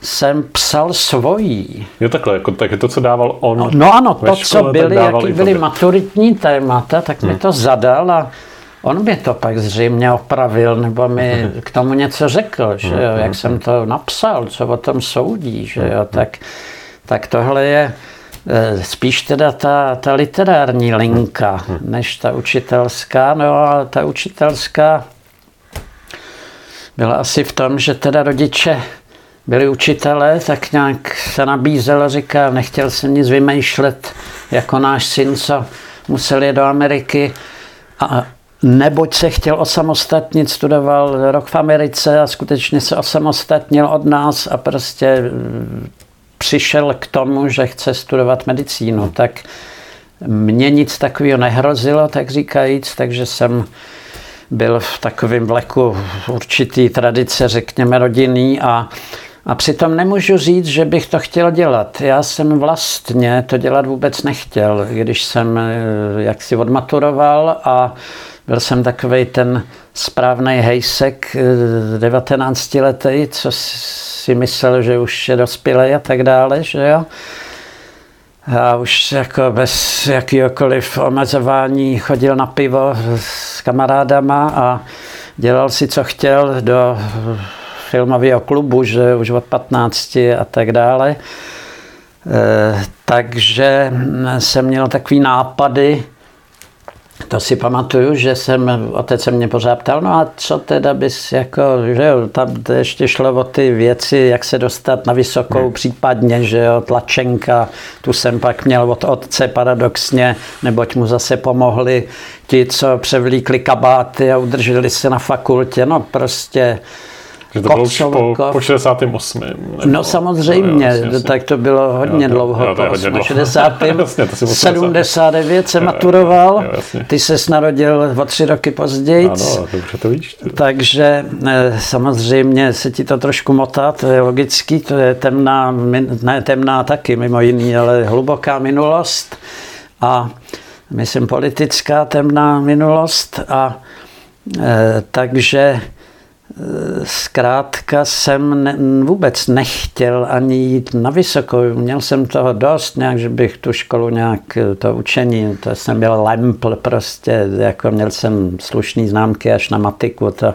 jsem psal svojí. Jo takhle, jako, tak je to, co dával on No, no ano, to, škole, co byly, jaký byly maturitní témata, tak hmm. mi to zadal a on mi to pak zřejmě opravil, nebo mi k tomu něco řekl, že jo, jak jsem to napsal, co o tom soudí, že jo, tak, tak tohle je eh, spíš teda ta, ta literární linka, než ta učitelská. No a ta učitelská byla asi v tom, že teda rodiče byli učitelé, tak nějak se nabízel a říkal, nechtěl jsem nic vymýšlet jako náš syn, co musel jít do Ameriky. A neboť se chtěl osamostatnit, studoval rok v Americe a skutečně se osamostatnil od nás a prostě mm, přišel k tomu, že chce studovat medicínu. Tak mně nic takového nehrozilo, tak říkajíc, takže jsem byl v takovém vleku určitý tradice, řekněme, rodinný a a přitom nemůžu říct, že bych to chtěl dělat. Já jsem vlastně to dělat vůbec nechtěl, když jsem eh, jaksi odmaturoval a byl jsem takový ten správný hejsek 19 eh, letý, co si myslel, že už je dospělý a tak dále, že jo. A už jako bez jakýkoliv omezování chodil na pivo s kamarádama a dělal si, co chtěl do filmového klubu, že už od 15 a tak dále. E, takže jsem měl takový nápady, to si pamatuju, že jsem, otec se mě pořád ptal, no a co teda bys jako, že jo, tam ještě šlo o ty věci, jak se dostat na vysokou hmm. případně, že jo, tlačenka, tu jsem pak měl od otce paradoxně, neboť mu zase pomohli ti, co převlíkli kabáty a udrželi se na fakultě, no prostě Že to bylo už po, po 68. Nebo, no samozřejmě, jasně, jasně. tak to bylo hodně Jo, to- dlouho, jo, to je po hodně dlouho. 60. Jasně, to si musel 79 se maturoval, jo, jasně. ty se narodil o tři roky později. Ano, dobře to víš. teda. Takže eh, samozřejmě se ti to trošku motá, to je logický, to je temná, ne temná taky mimo jiný, ale hluboká minulost a myslím politická temná minulost a eh, takže zkrátka jsem ne, vůbec nechtěl ani jít na vysokou. Měl jsem toho dost, nějak, že bych tu školu nějak, to učení, to jsem byl lempl prostě, jako měl jsem slušný známky až na matiku. To,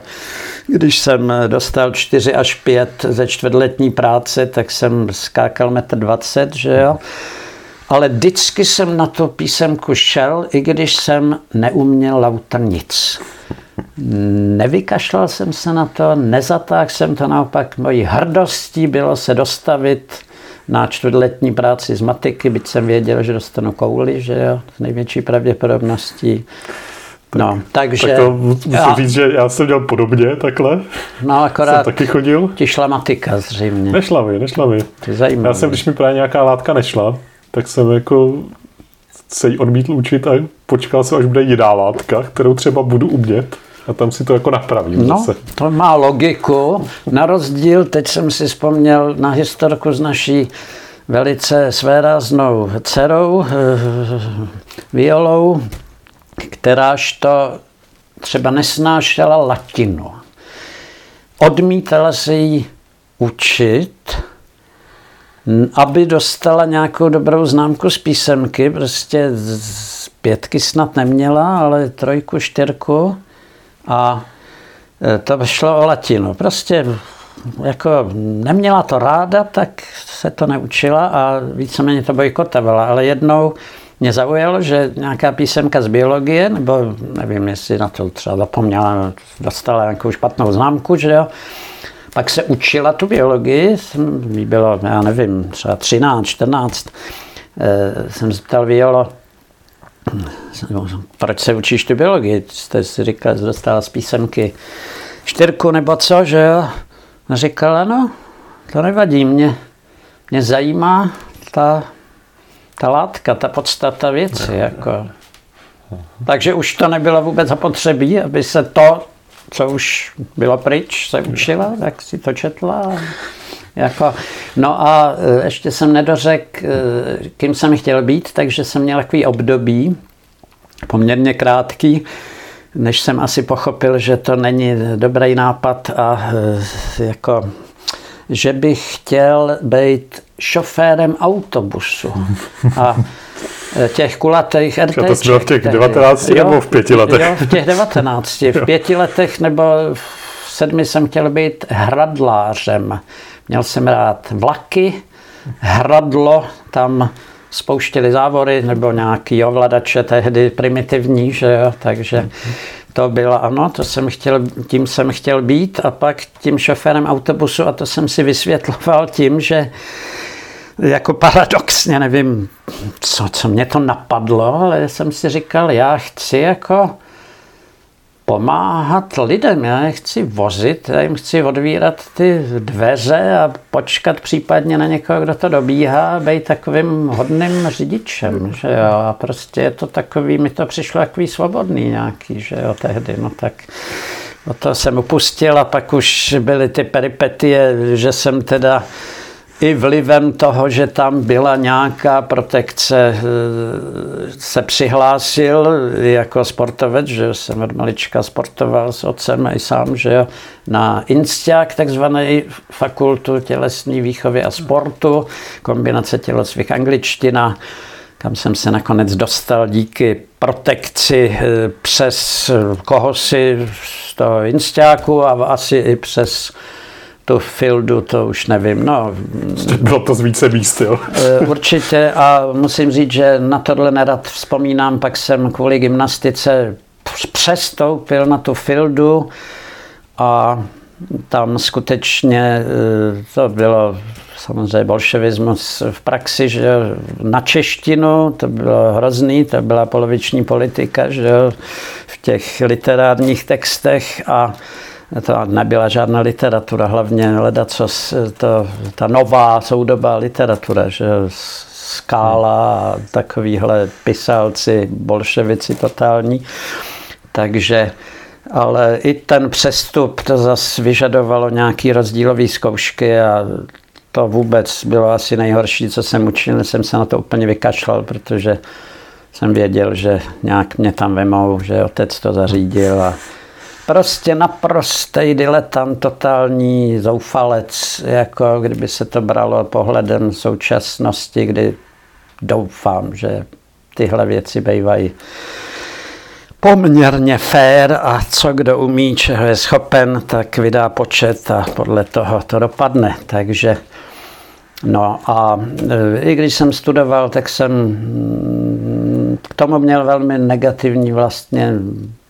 když jsem dostal 4 až 5 ze čtvrtletní práce, tak jsem skákal 1,20 m, že jo. Ale vždycky jsem na tu písemku šel, i když jsem neuměl lauta nic. Nevykašlal jsem se na to, nezatáhl jsem to, naopak mojí hrdostí bylo se dostavit na čtvrtletní práci z matiky, byť jsem věděl, že dostanu kouli, že jo, s největší pravděpodobností. No, takže... Tak to musím já- říct, že já jsem dělal podobně takhle. No Jsem akorát taky chodil. ti šla matika zřejmě. Nešla mi, nešla mi. Zajímavé. Já jsem, když mi právě nějaká látka nešla, tak jsem jako se jí odmítl učit a počkal jsem, až bude jiná látka, kterou třeba budu umět a tam si to jako napravím No, zase. to má logiku. Na rozdíl, teď jsem si vzpomněl na historku s naší velice svéráznou dcerou, eh, Violou, kteráž to třeba nesnášela latinu. Odmítala se jí učit, aby dostala nějakou dobrou známku z písemky, prostě z- z pětky snad neměla, ale trojku, čtyřku a e, to šlo o latinu. Prostě jako neměla to ráda, tak se to neučila a víceméně to bojkotovala, ale jednou mě zaujalo, že nějaká písemka z biologie, nebo nevím, jestli na to třeba zapomněla, dostala nějakou špatnou známku, že jo, pak se učila tu biologii, bylo, já nevím, třeba 13, 14, eh, jsem se ptal Violo, proč se učíš tu biologii? Jste si říkal, že dostala z písemky čtyřku nebo co, že jo? Říkala, no, to nevadí, mě, mě zajímá ta, ta látka, ta podstata věci, jako. Takže už to nebylo vůbec zapotřebí, aby se to, co už bylo pryč, se učila, tak si to četla. Jako, no a e, ještě jsem nedořekl, e, kým jsem chtěl být, takže jsem měl takový období, poměrně krátký, než jsem asi pochopil, že to není dobrý nápad a e, jako, že bych chtěl být šoférem autobusu. A těch kulatých RT. to jsi byl v těch 19 nebo v pěti letech? Jo, v těch 19. V pěti letech nebo v sedmi jsem chtěl být hradlářem. Měl jsem rád vlaky, hradlo, tam spouštěli závory nebo nějaký ovladače tehdy primitivní, že jo, takže to bylo, ano, to jsem chtěl, tím jsem chtěl být. A pak tím šoférem autobusu a to jsem si vysvětloval tím, že jako paradoxně, nevím, co, co mě to napadlo, ale jsem si říkal, já chci jako pomáhat lidem, já je chci vozit, já jim chci odvírat ty dveře a počkat případně na někoho, kdo to dobíhá být takovým hodným řidičem, že jo, a prostě je to takový, mi to přišlo takový svobodný nějaký, že jo, tehdy, no tak o to jsem upustil a pak už byly ty peripetie, že jsem teda i vlivem toho, že tam byla nějaká protekce, eh, se přihlásil jako sportovec, že jsem od malička sportoval s otcem i sám, že jo, na INSTIAK, takzvaný fakultu tělesné výchovy a sportu, kombinace tělocvik angličtina, kam jsem se nakonec dostal díky protekci eh, přes koho si z toho INSTIAKu a asi i přes tu Fildu, to už nevím. No, Bylo to z více míst, jo. Eh, Určitě a musím říct, že na tohle nerad vzpomínám, pak jsem kvůli gymnastice přestoupil na tu Fildu a tam skutečně eh, to bylo samozřejmě bolševismus v praxi, že na češtinu, to bylo hrozný, to byla poloviční politika, že v těch literárních textech a to nebyla žádná literatura, hlavně co to, ta nová soudobá literatura, že skála a takovýhle pisálci, bolševici totální. Takže ale i ten přestup to zase vyžadovalo nějaký rozdílový zkoušky a to vůbec bylo asi nejhorší, co jsem učil. Jsem se na to úplně vykašlal, protože jsem věděl, že nějak mě tam vemou, že otec to zařídil a prostě naprostý diletant, totální zoufalec, jako kdyby se to bralo pohledem současnosti, kdy doufám, že tyhle věci bývají poměrně fér a co kdo umí, čeho je schopen, tak vydá počet a podle toho to dopadne. Takže no a e, i když jsem studoval, tak jsem mm, k tomu měl velmi negativní vlastně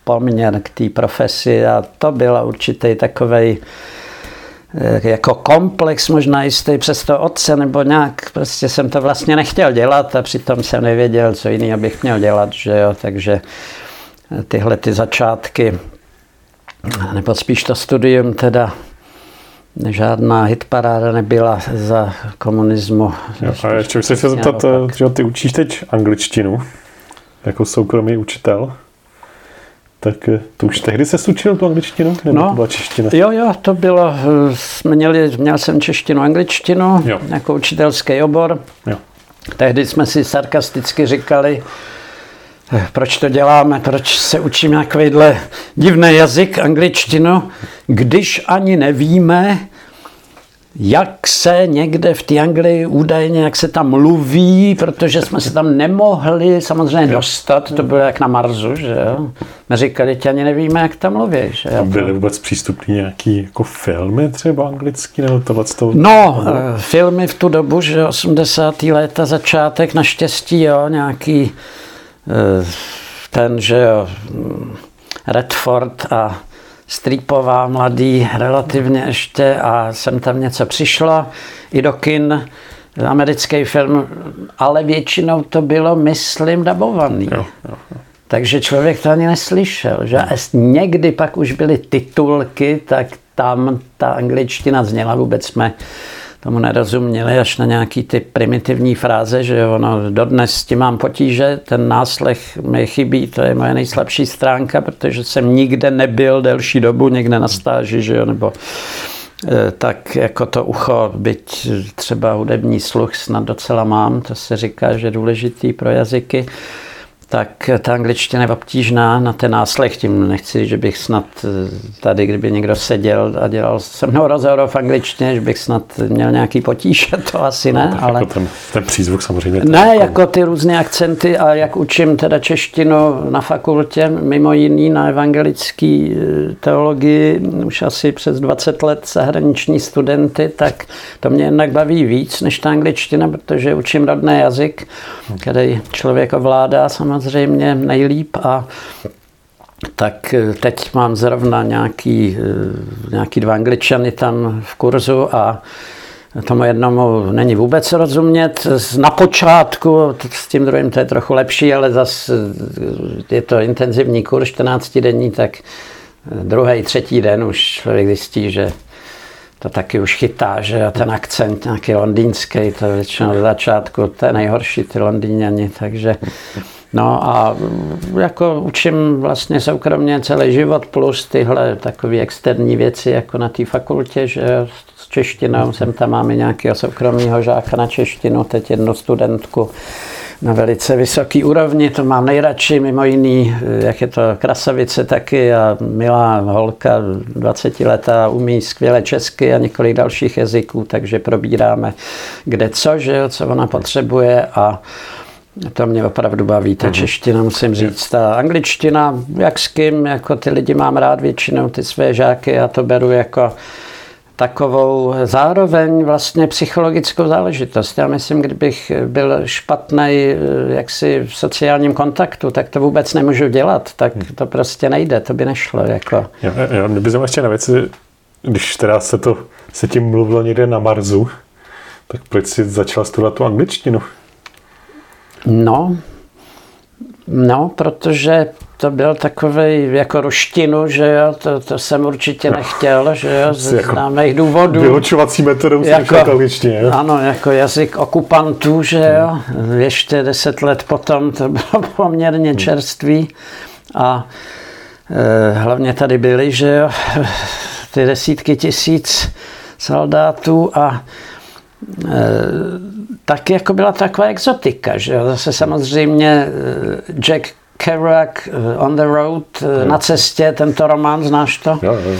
poměr k té profesi a to byla určitý takovej e, jako komplex možná jistý přes to otce, nebo nějak prostě jsem to vlastně nechtěl dělat a přitom jsem nevěděl, co jiný bych měl dělat, že jo, takže tyhle ty začátky, nebo spíš to studium teda žádná hitparáda nebyla za komunismu. Jo, a ještě se chci zeptat, že ty učíš teď angličtinu jako soukromý učitel. Tak eh, to už tehdy se učil tu angličtinu? Nebo no, to byla čeština? Jo, jo, to bylo, eh, měli, měl jsem češtinu, angličtinu jo. jako učitelský obor. Jo. Tehdy jsme si sarkasticky říkali, proč to děláme, proč se učíme takovýhle divný jazyk, angličtinu, když ani nevíme, jak se někde v té Anglii údajně, jak se tam mluví, protože jsme se tam nemohli samozřejmě dostat, to bylo jak na Marsu, že jo. My říkali, tě ani nevíme, jak tam mluví. Že jo? Byly vůbec přístupné nějaký jako filmy třeba anglický nebo tohle? No, no, filmy v tu dobu, že 80. léta, začátek, naštěstí, jo, nějaký Eh, ten, že jo, Redford a Streepová mladý relativně ještě a jsem tam něco přišlo i do kin, americký film, ale většinou to bylo, myslím, dabovaný. Jo, jo, jo. Takže člověk to ani neslyšel. Že? A někdy pak už byly titulky, tak tam ta angličtina zněla, vůbec jsme tomu nerozuměli až na nějaký ty primitivní fráze, že ono dodnes s tím mám potíže, ten náslech mi chybí, to je moje nejslabší stránka, protože jsem nikde nebyl delší dobu, někde na stáži, že jo, nebo eh, tak jako to ucho, byť třeba hudební sluch snad docela mám, to se říká, že je důležitý pro jazyky, tak ta angličtina je obtížná na ten náslech. Tím nechci, že bych snad eh, tady, kdyby někdo seděl a dělal se mnou rozhovor v angličtině, že bych snad měl nějaký potíže, to asi ne. No, ale... Jako ten, ten přízvuk samozřejmě. Ne, jako... jako ty různé akcenty a jak učím teda češtinu na fakultě, mimo jiný na evangelické eh, teologii, už asi přes 20 let zahraniční studenty, tak to mě jednak baví víc než ta angličtina, protože učím rodný jazyk, který člověk ovládá samozřejmě samozřejmě nejlíp a tak eh, teď mám zrovna nějaký, eh, nějaký dva angličany tam v kurzu a tomu jednomu není vůbec rozumět. Na počátku, s tím druhým to je trochu lepší, ale zase eh, je to intenzivní kurz, 14 denní, tak druhý, třetí den už člověk zjistí, že to taky už chytá, že a ten akcent nějaký londýnský, to většinou do začátku, to je nejhorší, ty londýňani, takže No a jako učím vlastně soukromně celý život plus tyhle takové externí věci jako na té fakultě, že s češtinou jsem tam máme nějakého soukromého žáka na češtinu, teď jednu studentku na velice vysoký úrovni, to mám nejradši, mimo jiný, jak je to krasavice taky a milá holka, 20 letá, umí skvěle česky a několik dalších jazyků, takže probíráme kde co, že jo, co ona potřebuje a to mě opravdu baví, ta čeština, musím říct. Ta angličtina, jak s kým, jako ty lidi mám rád většinou, ty své žáky, já to beru jako takovou zároveň vlastně psychologickou záležitost. Já myslím, kdybych byl špatný eh, jaksi v sociálním kontaktu, tak to vůbec nemůžu dělat. Tak hmm. to prostě nejde, to by nešlo. Jako. Jo, jo, mě by ještě na věci, když teda se, to, se tím mluvilo někde na Marzu, tak proč jsi začal studovat tu angličtinu? No, no, protože to byl takový jako roštinu, že jo, to, to jsem určitě nechtěl, že jo, ze jako známých důvodů. Vyhočovací metodou jako, jo? Ano, jako jazyk okupantů, že jo, ještě deset let potom to bylo poměrně čerstvý a e, hlavně tady byly, že jo, ty desítky tisíc soldátů a e, tak jako byla taková exotika, že jo, zase samozřejmě e, Jack Kerouac, uh, On the Road, na cestě, tento román, znáš to? Jo, jo.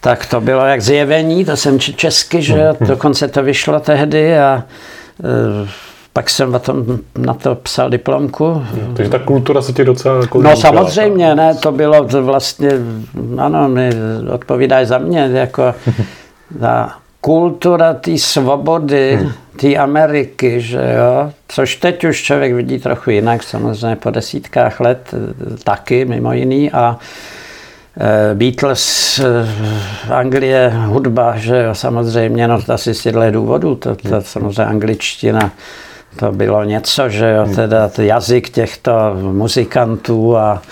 Tak to bylo jak zjevení, to jsem česky, že jo, mhm. dokonce to vyšlo tehdy a pak jsem na, tom, na to psal diplomku. Takže ta kultura se ti docela jako No samozřejmě, ne, to bylo vlastně, ano, mi odpovídáš za mě, jako ta kultura té svobody, hmm. té Ameriky, že jo, což teď už člověk vidí trochu jinak, samozřejmě po desítkách let eh, taky, mimo jiný, a eh, Beatles, eh, Anglie, hudba, že jo, samozřejmě, no asi z těchto důvodů, to, to samozřejmě angličtina, to bylo něco, že jo, teda jazyk těchto muzikantů a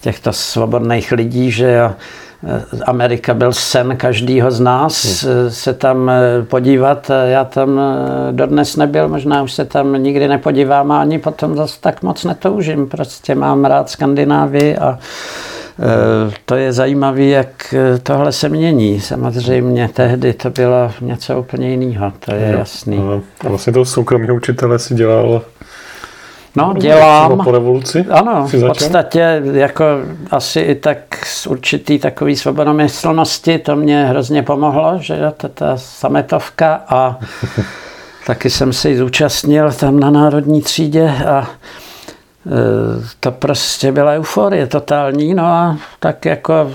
těchto svobodných lidí, že jo, Amerika byl sen každýho z nás hmm. se tam eh, podívat. Já tam dodnes nebyl, možná už se tam nikdy nepodívám a ani potom zase tak moc netoužím. Prostě mám rád Skandinávii a to je zajímavé, jak tohle se mění. Samozřejmě tehdy to bylo něco úplně jiného, to je jasný. A vlastně toho soukromého učitele si dělal No, dělám. Po revoluci? Ano, v podstatě jako asi i tak z určitý takový svobodomyslnosti to mě hrozně pomohlo, že jo, ta, ta sametovka a taky jsem se zúčastnil tam na národní třídě a e, to prostě byla euforie totální, no a tak jako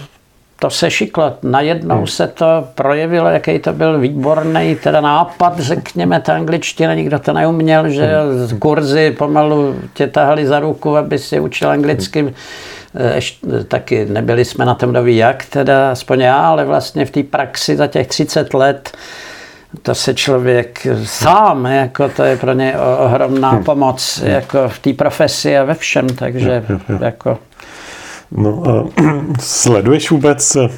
to se šiklo. Najednou hmm. se to projevilo, jaký to byl výborný teda nápad, řekněme, ta angličtina, nikdo to neuměl, že hmm. kurzy pomalu tě tahali za ruku, aby si učil anglicky. Hmm. Ještě, taky nebyli jsme na tom doví jak, teda aspoň já, ale vlastně v té praxi za těch 30 let to se člověk sám, jako to je pro ně ohromná hmm. pomoc jako v té profesi a ve všem, takže jako No a sleduješ vůbec, eh,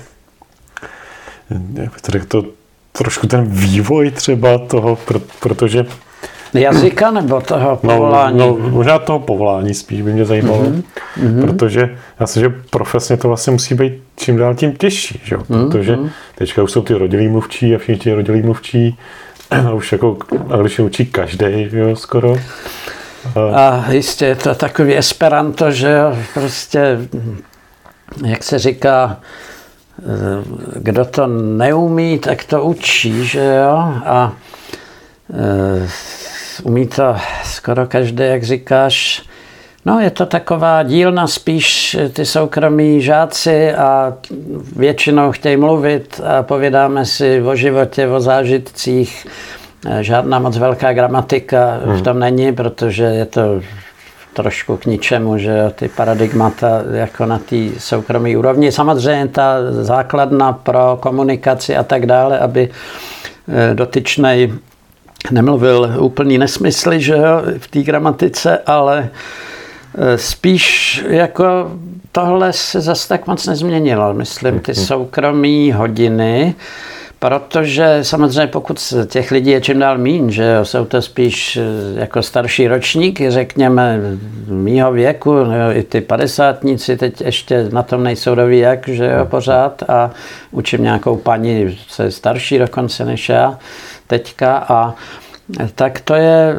jak to to, trošku ten vývoj třeba toho, protože Jazyka nebo toho no, povolání? No, no, možná toho povolání spíš by mě zajímalo, mm-hmm. protože já si, že profesně to vlastně musí být čím dál tím těžší, že? Mm-hmm. protože teďka už jsou ty rodilí mluvčí a všichni ti rodilí mluvčí a už jako angličtinu učí každý, skoro. A jistě je to takový esperanto, že prostě, jak se říká, kdo to neumí, tak to učí, že jo? A eh, umí to skoro každý, jak říkáš. No, je to taková dílna spíš ty soukromí žáci a většinou chtějí mluvit a povědáme si o životě, o zážitcích, žádná moc velká gramatika hmm. v tom není, protože je to trošku k ničemu, že ty paradigmata jako na té soukromé úrovni. Samozřejmě ta základna pro komunikaci a tak dále, aby eh, dotyčnej nemluvil úplný nesmysly že jo, v té gramatice, ale eh, spíš jako tohle se zase tak moc nezměnilo. Myslím, ty hmm. soukromí hodiny, Protože samozřejmě pokud těch lidí je čím dál míň, že jsou to spíš eh, jako starší ročníky, řekněme, mýho věku, jo, i ty padesátníci teď ještě na tom nejsou doví jak, že jo, pořád. A učím nějakou paní, co je starší dokonce než já teďka. A tak to je,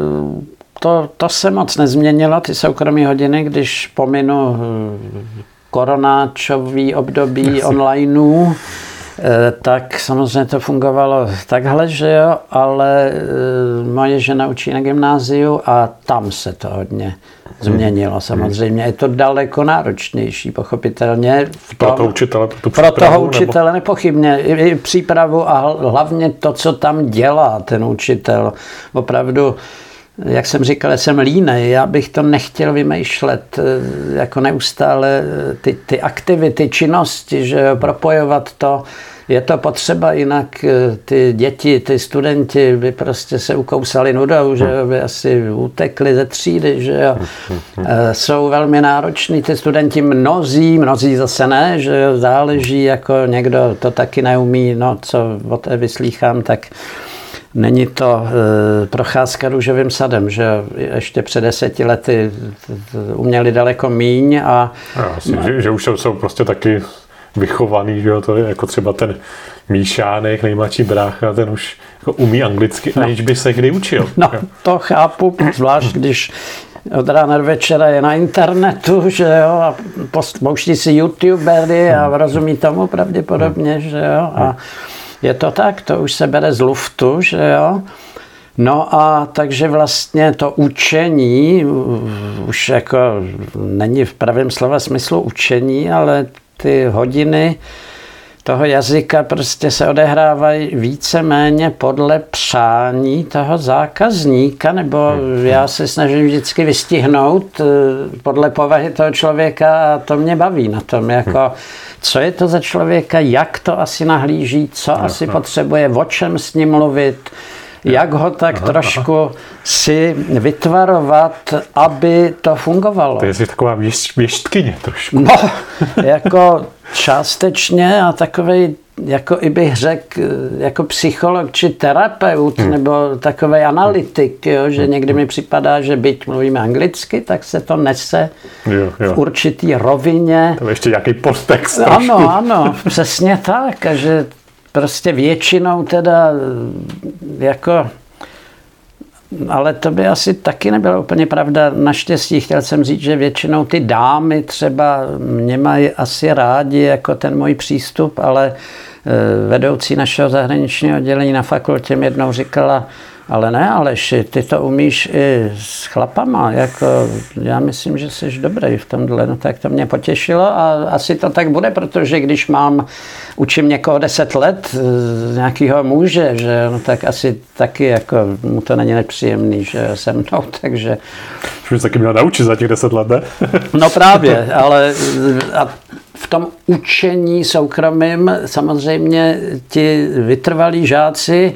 to, to se moc nezměnilo, ty soukromé hodiny, když pominu eh, koronáčový období onlineů, tak samozřejmě to fungovalo takhle, že jo, ale eh, moje žena učí na gymnáziu a tam se to hodně změnilo. Samozřejmě je to daleko náročnější, pochopitelně. V tom, pro toho učitele, pro, tu pro toho učitele nebo? nepochybně. I přípravu a hlavně to, co tam dělá ten učitel. Opravdu jak jsem říkal, jsem línej, já bych to nechtěl vymýšlet eh, jako neustále eh, ty, ty aktivity, činnosti, že propojovat to, je to potřeba, jinak eh, ty děti, ty studenti by prostě se ukousali nudou, že by asi utekli ze třídy, že jo. Jsou velmi nároční ty studenti, mnozí, mnozí zase ne, že záleží, jako někdo to taky neumí, no co o té vyslýchám, tak Není to e, procházka růžovým sadem, že ještě před deseti lety uměli daleko míň a... Já si, že, že už jsou, prostě taky vychovaný, že jo, to je jako třeba ten Míšánek, nejmladší brácha, ten už jako umí anglicky, no. aniž by se kdy učil. No, to chápu, zvlášť když od rána do večera je na internetu, že jo, a pouští si youtubery a rozumí tomu pravděpodobně, že jo, a je to tak, to už se bere z luftu, že jo. No a takže vlastně to učení už jako není v pravém slova smyslu učení, ale ty hodiny toho jazyka prostě se odehrávají více-méně podle přání toho zákazníka, nebo já se snažím vždycky vystihnout eh, podle povahy toho člověka a to mě baví na tom, jako co je to za člověka, jak to asi nahlíží, co asi potřebuje, o čem s ním mluvit, jak ho tak aha, trošku aha. si vytvarovat, aby to fungovalo. To je taková věštkyně trošku. No, jako částečně a takový jako i bych řekl, jako psycholog či terapeut hmm. nebo takový analytik, jo, že hmm. někdy mi připadá, že byť mluvíme anglicky, tak se to nese jo, jo. v určitý rovině. To je ještě nějaký podtext. Ano, ano, přesně tak. A že prostě většinou teda jako ale to by asi taky nebyla úplně pravda. Naštěstí chtěl jsem říct, že většinou ty dámy třeba mě mají asi rádi jako ten můj přístup, ale eh, vedoucí našeho zahraničního oddělení na fakultě mi jednou říkala, ale ne, Aleši, ty to umíš i s chlapama, jako já myslím, že jsi dobrý v tomhle, no tak to mě potěšilo a asi to tak bude, protože když mám, učím někoho deset let, eh, nějakého muže, že no tak asi taky jako mu to není nepříjemný, že se mnou, takže... Už bys taky měl naučit za těch deset let, ne? no právě, ale a v tom učení soukromým samozřejmě ti vytrvalí žáci,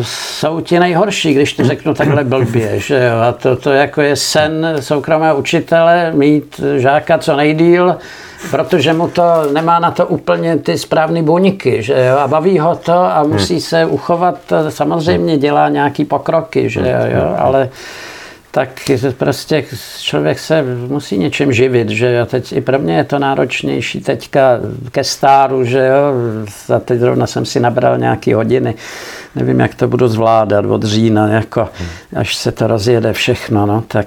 jsou ti nejhorší, když to řeknu takhle blbě. Že jo? A to, to jako je sen soukromého učitele mít žáka co nejdíl, protože mu to nemá na to úplně ty správné buňky, že jo? a baví ho to a musí se uchovat, samozřejmě dělá nějaký pokroky, že jo? ale tak prostě člověk se musí něčem živit, že jo. Teď i pro mě je to náročnější teďka ke stáru, že jo. A teď zrovna jsem si nabral nějaký hodiny. Nevím, jak to budu zvládat od října, jako až se to rozjede všechno, no, tak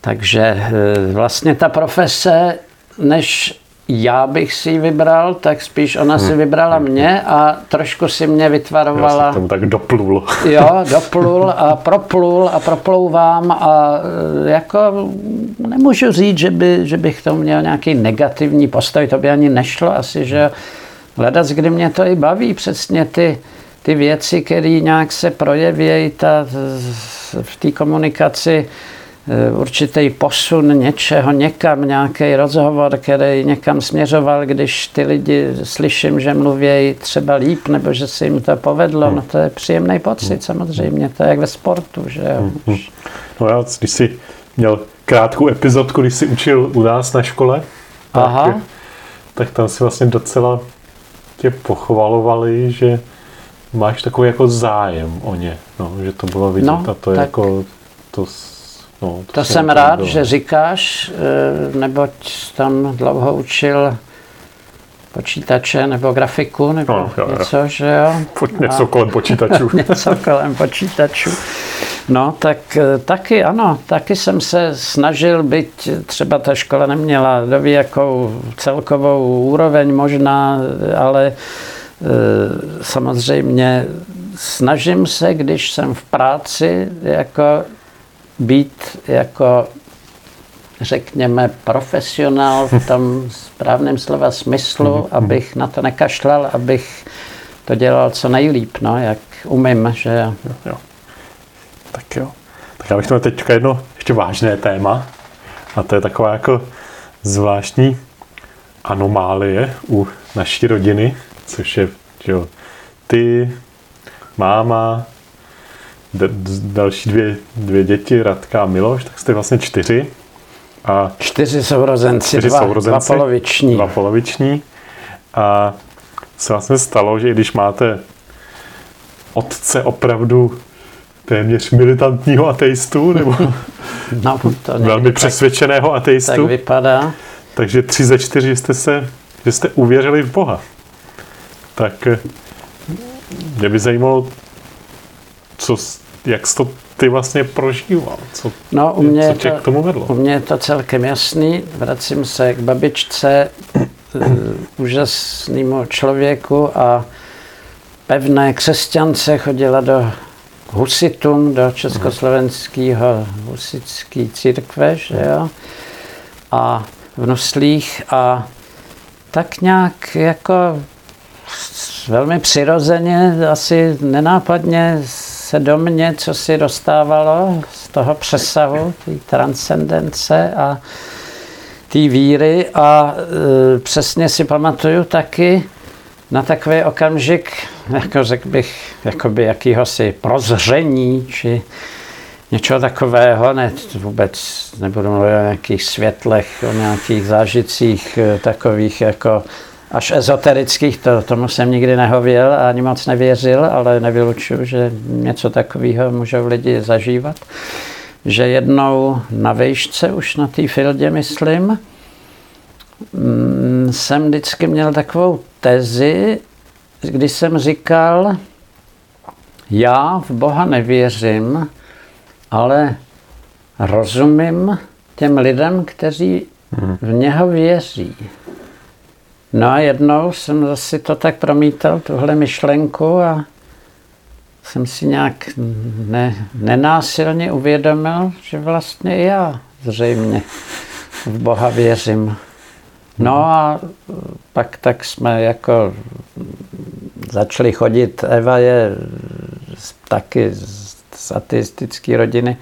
takže eh, vlastně ta profese, než já bych si ji vybral, tak spíš ona si hmm. vybrala mě a trošku si mě vytvarovala. Já jsem tak doplul. Jo, doplul a proplul a proplouvám a e, jako nemůžu říct, že, by, že bych tomu měl nějaký negativní postoj, to by ani nešlo asi, že hledat, kdy mě to i baví, přesně ty, ty věci, které nějak se projeví ta, v té komunikaci, určitý posun něčeho někam, nějaký rozhovor, který někam směřoval, když ty lidi slyším, že mluví třeba líp, nebo že se jim to povedlo, hmm. no to je příjemný pocit hmm. samozřejmě, to je jak ve sportu, že jo. Hmm. No já, když jsi měl krátkou epizodku, když jsi učil u nás na škole, Aha. tak, tak tam si vlastně docela tě pochvalovali, že máš takový jako zájem o ně, no, že to bylo vidět no, a to je jako to No, to, to jsem rád, bylo. že říkáš, eh, neboť tam dlouho učil počítače nebo grafiku nebo no, jo, něco, jo. že jo? Pojď něco A, kolem počítačů. něco kolem počítačů. No, tak eh, taky ano, taky jsem se snažil, byť třeba ta škola neměla doví jakou celkovou úroveň možná, ale e, samozřejmě snažím se, když jsem v práci, jako být jako řekněme, profesionál v tom správném slova smyslu, mhm, abych na to nekašlal, abych to dělal co nejlíp, no, jak umím, že... Jo. Tak jo. Tak já bych měl teďka jedno ještě vážné téma. A to je taková jako zvláštní anomálie u naší rodiny, což je že jo, ty, máma, d- další dvě, dvě děti, Radka a Miloš, tak jste vlastně čtyři. A čtyři sourozenci, čtyři dva, sourozenci, dva poloviční. Dva poloviční. A se vlastně stalo, že i když máte otce opravdu téměř militantního ateistu, nebo no, to velmi přesvědčeného ateistu. Tak vypadá. Takže tři ze čtyři jste se, že jste uvěřili v Boha. Tak mě by zajímalo, co, jak jsi to ty vlastně prožíval? Co, no, u mě co tě to, k tomu vedlo? U mě je to celkem jasný. Vracím se k babičce, uh, úžasnému člověku a pevné křesťance chodila do husitům, do československého husické církve, že jo? A v Nuslích a tak nějak jako velmi přirozeně, asi nenápadně se do mě, co si dostávalo z toho přesahu, té transcendence a té víry. A e, přesně si pamatuju taky na takový okamžik, jako řekl bych, jakoby jakýhosi prozření, či něčeho takového, ne, vůbec nebudu mluvit o nějakých světlech, o nějakých zážitcích takových jako až ezoterických, to, tomu jsem nikdy nehověl a ani moc nevěřil, ale nevylučuju, že něco takového můžou lidi zažívat. Že jednou na vejšce, už na té fildě, myslím, mm, jsem vždycky měl takovou tezi, kdy jsem říkal, já v Boha nevěřím, ale rozumím těm lidem, kteří v něho věří. No a jednou jsem zase to tak promítal, tuhle myšlenku a jsem si nějak ne, nenásilně uvědomil, že vlastně já zřejmě v Boha věřím. No a pak tak jsme jako začali chodit, Eva je taky z ateistické rodiny,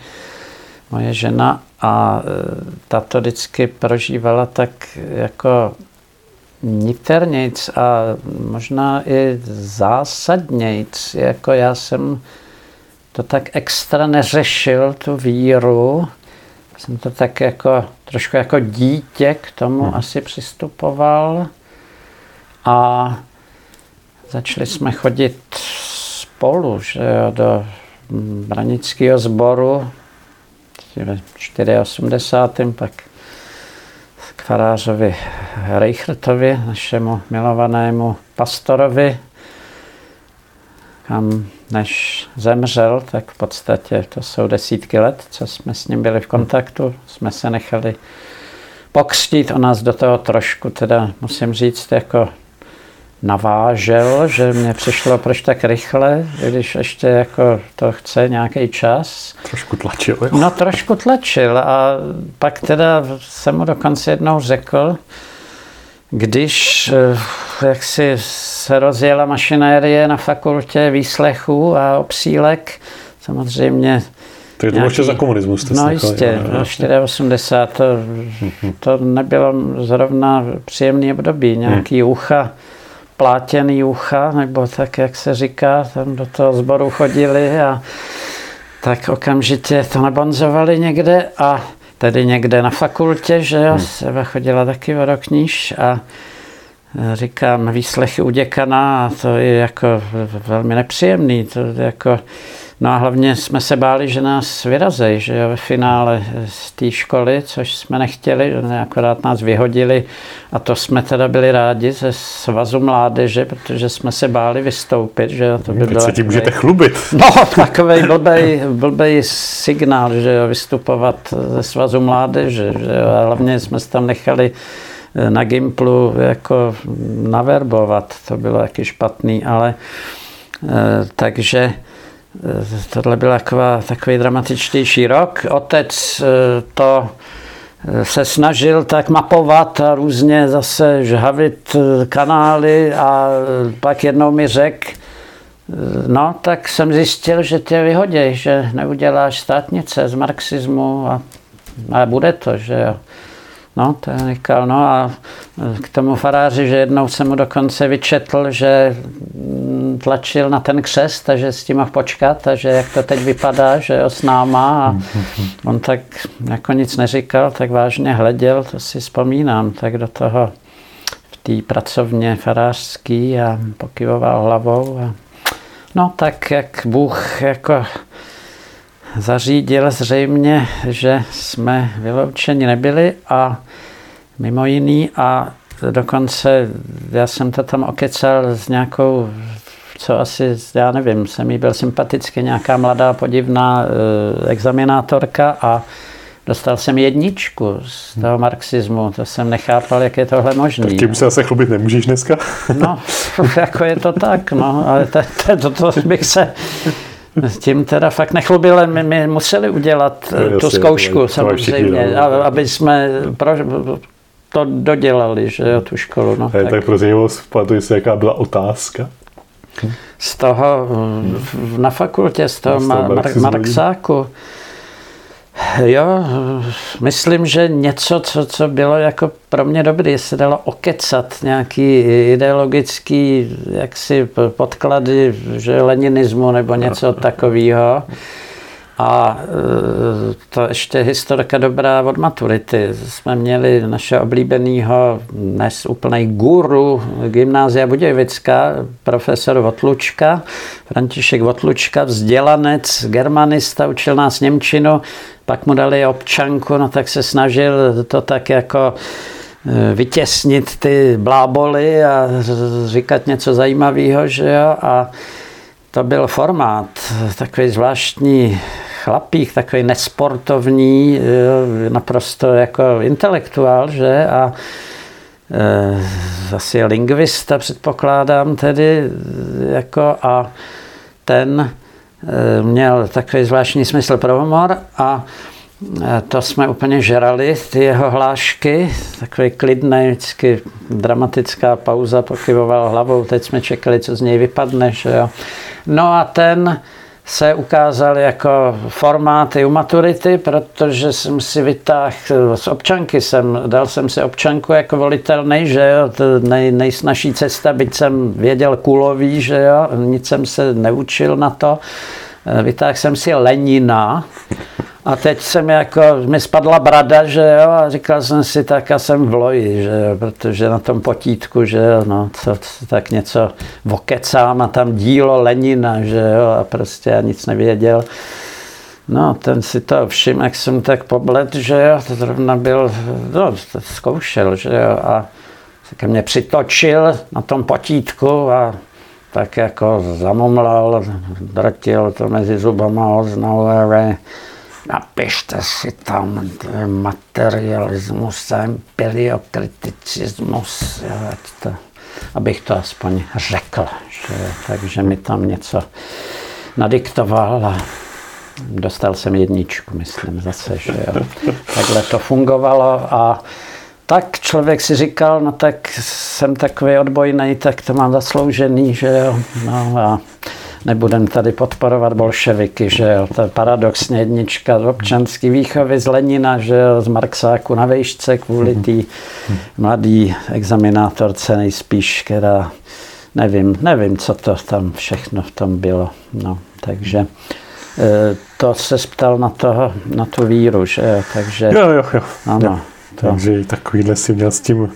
moje žena, a ta to vždycky prožívala tak jako niternějc a možná i zásadnějc, jako já jsem to tak extra neřešil, tu víru, jsem to tak jako, trošku jako dítě k tomu hmm. asi přistupoval a začali jsme chodit spolu, že jo, do branického sboru v 84. pak k farářovi Reichertovi, našemu milovanému pastorovi, kam než zemřel, tak v podstatě to jsou desítky let, co jsme s ním byli v kontaktu, jsme se nechali pokřtít, o nás do toho trošku, teda musím říct, jako navážel, že mě přišlo proč tak rychle, když ještě jako to chce nějaký čas. Trošku tlačil, jo? No trošku tlačil a pak teda jsem mu dokonce jednou řekl, když eh, jak si se rozjela mašinérie na fakultě výslechu a obsílek, samozřejmě to je to ještě za komunismus. Jste no jistě, no, 84, to, to nebylo zrovna příjemný období, nějaký hmm. ucha plátěný ucha, nebo tak, jak se říká, tam do toho sboru chodili a tak okamžitě to nabonzovali někde a tady někde na fakultě, že jo, hmm. Seba chodila taky o rok níž a říkám výslechy u děkana a to je jako velmi nepříjemný, to jako No a hlavně jsme se báli, že nás vyrazej, že jo, ve finále z té školy, což jsme nechtěli, akorát nás vyhodili. A to jsme teda byli rádi ze svazu mládeže, protože jsme se báli vystoupit, že jo, to by bylo... se tím můžete chlubit. No, takovej blbej, blbej signál, že jo, vystupovat ze svazu mládeže, že jo, a hlavně jsme se tam nechali na Gimplu jako naverbovat, to bylo taky špatný, ale eh, takže tohle byl taková, takový dramatičtější rok. Otec eh, to eh, se snažil tak mapovat a různě zase žhavit eh, kanály a pak jednou mi řekl, no, tak jsem zjistil, že tě vyhodí, že neuděláš státnice z marxismu a, a bude to, že jo. No, to je říkal, no a k tomu faráři, že jednou jsem mu dokonce vyčetl, že tlačil na ten křest a že s tím mohl počkat a že jak to teď vypadá, že jo, s náma a on tak jako nic neříkal, tak vážně hleděl, to si vzpomínám, tak do toho v té pracovně farářský a pokyvoval hlavou a no tak jak Bůh jako zařídil zřejmě, že jsme vyloučeni nebyli a mimo jiný a dokonce já jsem to tam okecal s nějakou co asi, já nevím, se mi byl sympaticky nějaká mladá podivná e, examinátorka a dostal jsem jedničku z toho marxismu. To jsem nechápal, jak je tohle možné. Tak tím se zase chlubit nemůžeš dneska? No, jako je to tak, no, ale to, to, to, to bych se tím teda fakt nechlubil, my, my museli udělat no, tu jasně, zkoušku to, samozřejmě, to aby jsme pro, to dodělali, že jo, tu školu. No, tak. tak pro zajímavost, pamatuji se, jaká byla otázka? Z toho na fakultě, z toho, z toho Mar- Marxáku. Jo, myslím, že něco, co, co bylo jako pro mě dobré, se dalo okecat nějaký ideologický jaksi podklady, že leninismu nebo něco takového. A e, to ještě historka dobrá od maturity. Jsme měli naše oblíbeného, dnes úplnej guru gymnázia Budějovická, profesor Votlučka, František Votlučka, vzdělanec, germanista, učil nás Němčinu, pak mu dali občanku, no tak se snažil to tak jako e, vytěsnit ty bláboly a říkat něco zajímavého, že jo, a to byl formát, takový zvláštní chlapík, takový nesportovní, naprosto jako intelektuál, že? A e, asi lingvista předpokládám tedy, jako a ten e, měl takový zvláštní smysl pro humor a e, to jsme úplně žrali, ty jeho hlášky, takový klidný, vždycky dramatická pauza, pokyvoval hlavou, teď jsme čekali, co z něj vypadne, že jo. No a ten se ukázal jako formáty u maturity, protože jsem si vytáhl z občanky, jsem, dal jsem si občanku jako volitelný, že jo, to nej, nejsnažší cesta, byť jsem věděl kulový, že jo, nic jsem se neučil na to. Vytáhl jsem si Lenina, a teď jsem jako, mi spadla brada, že jo, a říkal jsem si, tak já jsem v loji, že jo, protože na tom potítku, že jo, no, co, tak něco vokecám a tam dílo Lenina, že jo, a prostě já nic nevěděl. No, ten si to všim, jak jsem tak poblet, že jo, to zrovna byl, no, to zkoušel, že jo, a tak mě přitočil na tom potítku a tak jako zamomlal, drtil to mezi zubama, oznal, napište si tam materialismus a empiriokritismus, to, abych to aspoň řekl. Že, takže mi tam něco nadiktoval a dostal jsem jedničku, myslím zase, že jo. Takhle to fungovalo a tak člověk si říkal, no tak jsem takový odbojný, tak to mám zasloužený, že jo. No a nebudem tady podporovat bolševiky, že jo, to je paradoxně jednička z občanský výchovy z Lenina, že jo, z Marxáku na vejšce kvůli mhm. té mladý examinátorce nejspíš, která nevím, nevím, co to tam všechno v tom bylo, no, takže e, to se ptal na, toho, na tu víru, že jo, takže... Jo, jo, jo. Ano, jo. Takže takovýhle si měl s tím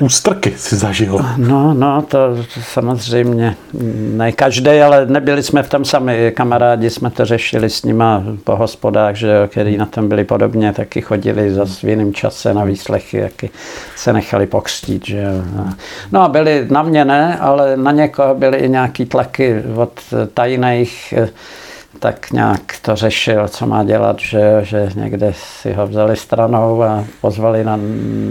Ústrky si zažil. No, no, to samozřejmě ne každý, ale nebyli jsme v tom sami. Kamarádi jsme to řešili s nima po hospodách, že, který na tom byli podobně, taky chodili za jiném čase na výslechy, jaký se nechali pokřtít. Že. No a byli na mě ne, ale na někoho byly i nějaký tlaky od tajných tak nějak to řešil, co má dělat, že, že někde si ho vzali stranou a pozvali na,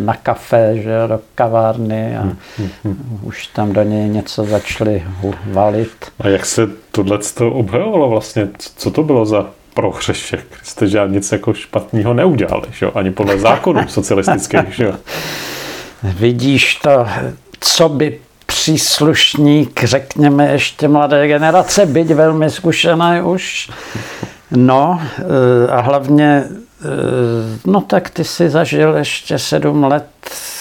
na kafe, že do kavárny a hmm, hmm, hmm. už tam do něj něco začali valit. A jak se tohle obhajovalo vlastně? Co to bylo za prohřešek? Jste že nic jako špatného neudělali, že? ani podle zákonů socialistických. Že? Vidíš to, co by příslušník, řekněme, ještě mladé generace, byť velmi zkušené už. No eh, a hlavně, eh, no tak ty si zažil ještě sedm let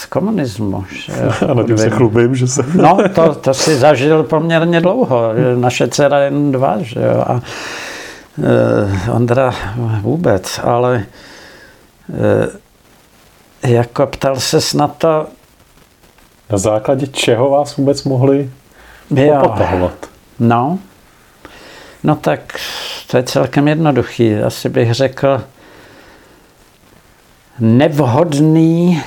komunismu. Že A na tím se chlubím, že se... No, to, to si zažil poměrně dlouho. Naše dcera jen dva, že jo. A eh, Ondra vůbec, ale eh, jako ptal se na to, Na základě čeho vás vůbec mohli popotahovat? no, no tak to je celkem jednoduchý. Asi bych řekl nevhodný,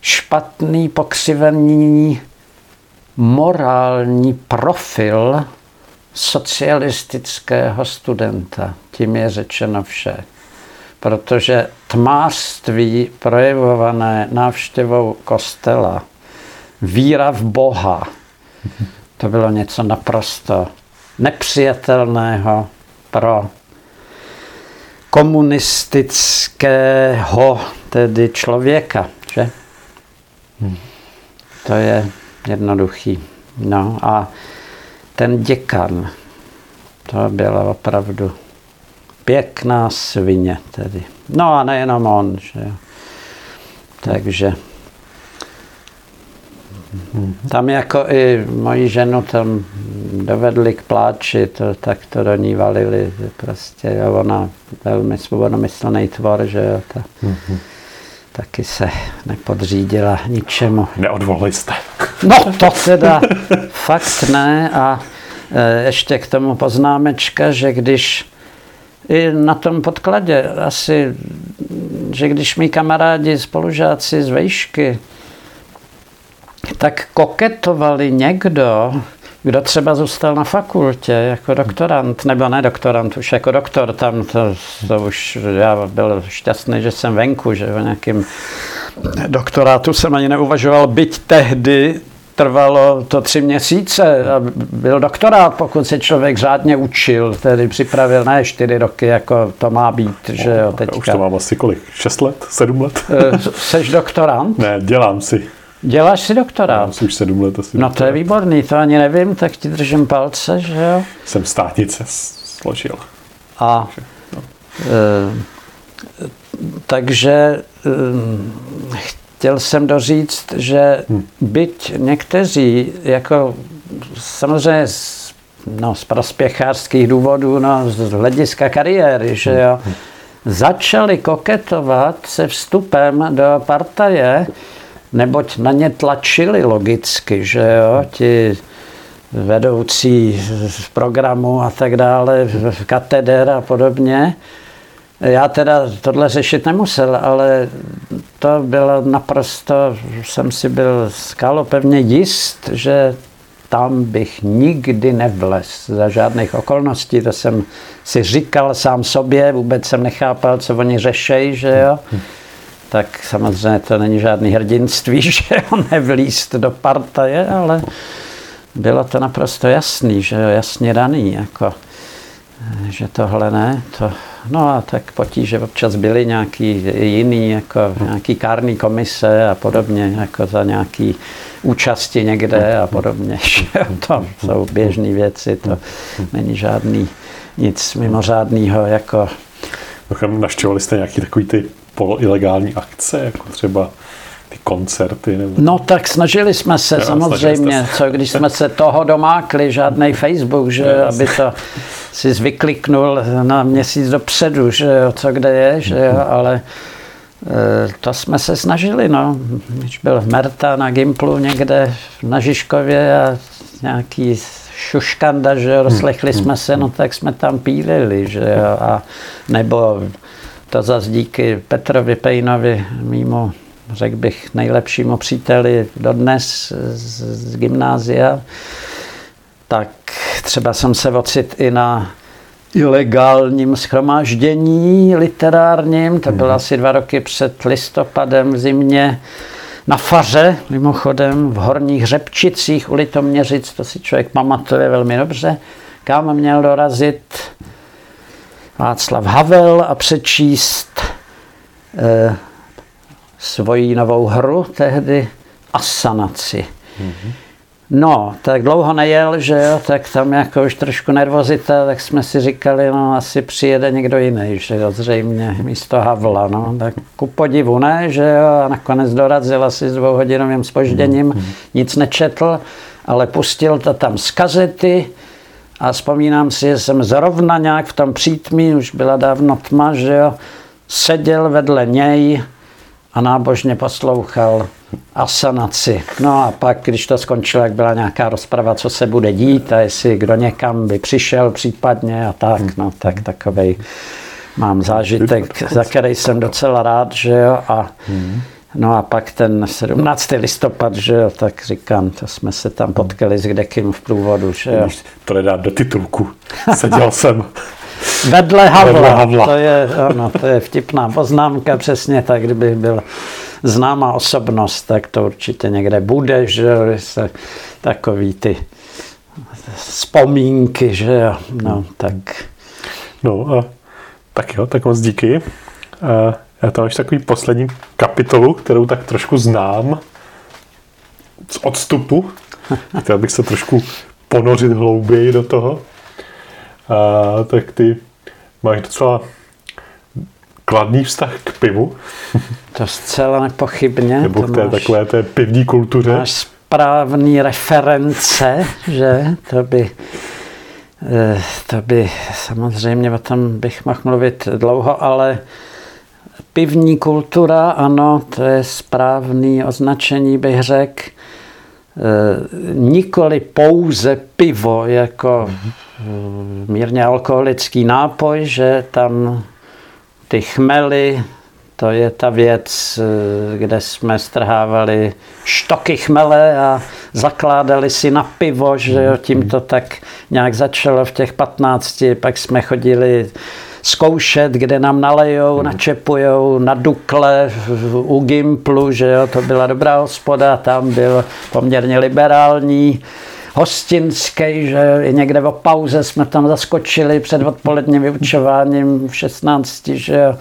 špatný, pokřivený morální profil socialistického studenta. Tím je řečeno vše. Protože tmářství projevované návštěvou kostela, víra v Boha, to bylo něco naprosto nepřijatelného pro komunistického tedy člověka. Že? To je jednoduchý. No a ten děkan, to byla opravdu pěkná svině tedy. No a nejenom on, že. Takže tam jako i moji ženu tam dovedli k pláči, to, tak to do ní valili, prostě jo, ona velmi svobodomyslný tvor, že jo, ta, taky se nepodřídila ničemu. Neodvolili jste. No to teda fakt ne a e, ještě k tomu poznámečka, že když i na tom podkladě asi, že když mi kamarádi, spolužáci z vejšky, tak koketovali někdo, kdo třeba zůstal na fakultě jako doktorant, nebo ne doktorant, už jako doktor, tam to, to už, já byl šťastný, že jsem venku, že o nějakým doktorátu jsem ani neuvažoval, byť tehdy trvalo to tři měsíce a byl doktorát, pokud se člověk řádně učil, tedy připravil ne čtyři roky, jako to má být, že jo, teďka. Už to mám asi kolik? Šest let? Sedm let? Eh, Seš doktorant? ne, dělám si. Děláš si doktorát? Mám si už sedm let asi. No to je výborný, to ani nevím, tak ti držím palce, že jo. Jsem státnice složil. A e, takže e, chtěl jsem doříct, že byť někteří, jako samozřejmě z, no, z prospěchářských důvodů, no, z hlediska kariéry, že jo, začali koketovat se vstupem do partaje, neboť na ně tlačili logicky, že jo, ti vedoucí z programu a tak dále, kateder a podobně. Já teda tohle řešit nemusel, ale to bylo naprosto, jsem si byl skalopevně jist, že tam bych nikdy nevlez za žádných okolností. To jsem si říkal sám sobě, vůbec jsem nechápal, co oni řešejí, že jo. Tak samozřejmě to není žádný hrdinství, že jo, nevlíst do partaje, ale bylo to naprosto jasný, že jo, jasně daný, jako, že tohle ne, to, no a tak potíže občas byly nějaký jiný, jako nějaký kárný komise a podobně, jako za nějaký účasti někde a podobně, že to jsou běžné věci, to není žádný nic mimořádného, jako Mimochodem, jste nějaký takový ty poloilegální akce, jako třeba ty koncerty? Nebo... No tak snažili jsme se Jo, samozřejmě, snažili co když jsme se toho domákli, žádný Facebook, že Jo, aby to si zvykliknul na měsíc dopředu, že jo, co kde je, že jo, ale eh, to jsme se snažili, no. Když byl v Merta na Gimplu někde na Žižkově a nějaký šuškanda, že jo, rozslechli jsme se, no tak jsme tam pílili, že jo, a nebo to zase díky Petrovi Pejnovi, mýmu, řekl bych, nejlepšímu příteli dodnes z, z gymnázia, tak třeba jsem se ocit i na ilegálním schromáždění literárním, to bylo asi dva roky před listopadem v zimě, na faře, mimochodem, v Horních Hřebčicích u Litoměřic, to si člověk pamatuje velmi dobře, kam měl dorazit Václav Havel a přečíst eh, svoji novou hru tehdy Asanaci. Mm-hmm. No, tak dlouho nejel, že jo, tak tam jako už trošku nervozita, tak jsme si říkali, no asi přijede někdo jiný, že jo, zřejmě místo Havla, no, tak ku podivu ne, že jo, a nakonec dorazil asi s dvouhodinovým spožděním, mm. nic nečetl, ale pustil to tam z kazety a vzpomínám si, že jsem zrovna nějak v tom přítmí, už byla dávno tma, že jo, seděl vedle něj a nábožně poslouchal asanaci. No a pak, když to skončilo, jak byla nějaká rozprava, co se bude dít a jestli kdo někam by přišel případně a tak, no tak takovej mám zážitek, za který jsem docela rád, že jo, a No a pak ten 17. listopad, že jo, tak říkám, to jsme se tam potkali s kdekým v průvodu, že jo. To nedá do titulku. Seděl jsem Vedle Havla. Vedle Havla. To, je, ano, to je vtipná poznámka, přesně tak, kdybych byl známá osobnost, tak to určitě někde bude, že jo, se takový ty vzpomínky, že jo, no, tak. No a tak jo, tak moc díky. A já tam ještě takový poslední kapitolu, kterou tak trošku znám z odstupu. Chtěl bych se trošku ponořit hlouběji do toho. A, tak ty máš docela kladný vztah k pivu. To zcela nepochybně. Nebo to k té máš, takové té pivní kultuře. Máš správný reference, že to by eh, to by samozřejmě o tom bych mohl mluvit dlouho, ale pivní kultura, ano, to je správný označení, bych řekl. Eh, nikoli pouze pivo jako eh, mírně alkoholický nápoj, že tam ty chmely, to je ta věc, eh, kde jsme strhávali štoky chmele a zakládali si na pivo, že jo, tím to tak nějak začalo v těch 15, pak jsme chodili zkoušet, kde nám nalejou, načepujou na Dukle, u Gimplu, že jo, to byla dobrá hospoda, tam byl poměrně liberální, hostinský, že i někde o pauze jsme tam zaskočili před odpoledním vyučováním v 16, že jo.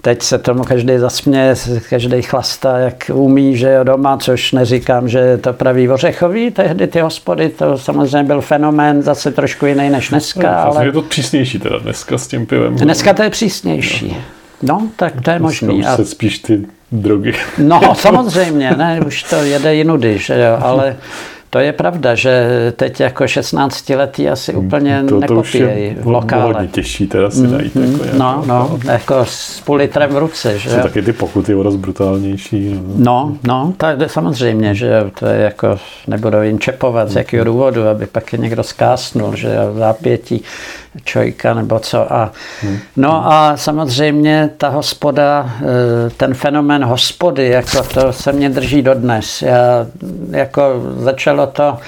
Teď se tomu každý zasměje, každý chlastá, jak umí, že jo, doma, což neříkám, že je to pravý ořechový. Tehdy ty hospody, to samozřejmě byl fenomén, zase trošku jiný než dneska. No, ale... Je to přísnější teda dneska s tím pivem. Dneska to je přísnější. No, tak to je. Už A... se spíš ty drogy. No, samozřejmě, ne, už to jede jinudy, že jo, ale to je pravda, že teď jako 16 letý asi úplně to, to je v lokále. hodně těžší teda si najít. Mm, Jako no, nějakou- no, jako s půl litrem v ruce, že Jsou jo. taky ty pokuty o dost brutálnější. No. No, no, tak samozřejmě, že to je jako, nebudou jim čepovat z jakého důvodu, aby pak je někdo skásnul, že v zápětí čojka nebo co. A, no a samozřejmě ta hospoda, eh, ten fenomén hospody, jako to se mě drží dodnes. Já, jako začalo to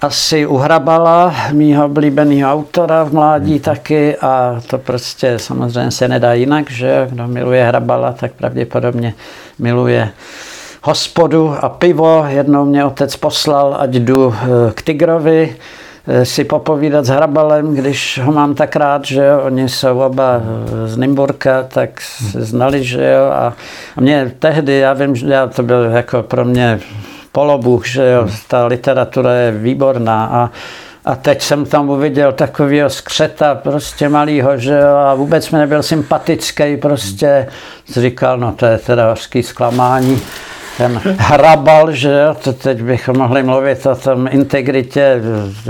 asi u Hrabala, mýho oblíbeného autora v mládí taky a to prostě samozřejmě se nedá jinak, že kdo miluje Hrabala, tak pravděpodobně miluje hospodu a pivo. Jednou mě otec poslal, ať jdu eh, k Tigrovi si popovídat s Hrabalem, když ho mám tak rád, že jo, oni jsou oba eh, z Nymburka, tak se znali, že jo, a, a mě tehdy, já vím, že já, to byl jako pro mě polobůh, že jo, ta literatura je výborná a a teď jsem tam uviděl takového skřeta, prostě malýho, že jo, a vůbec mi nebyl sympatický, prostě. Říkal, no to je teda hořký zklamání. Ten hrabal, že jo, teď bychom mohli mluvit o tom integritě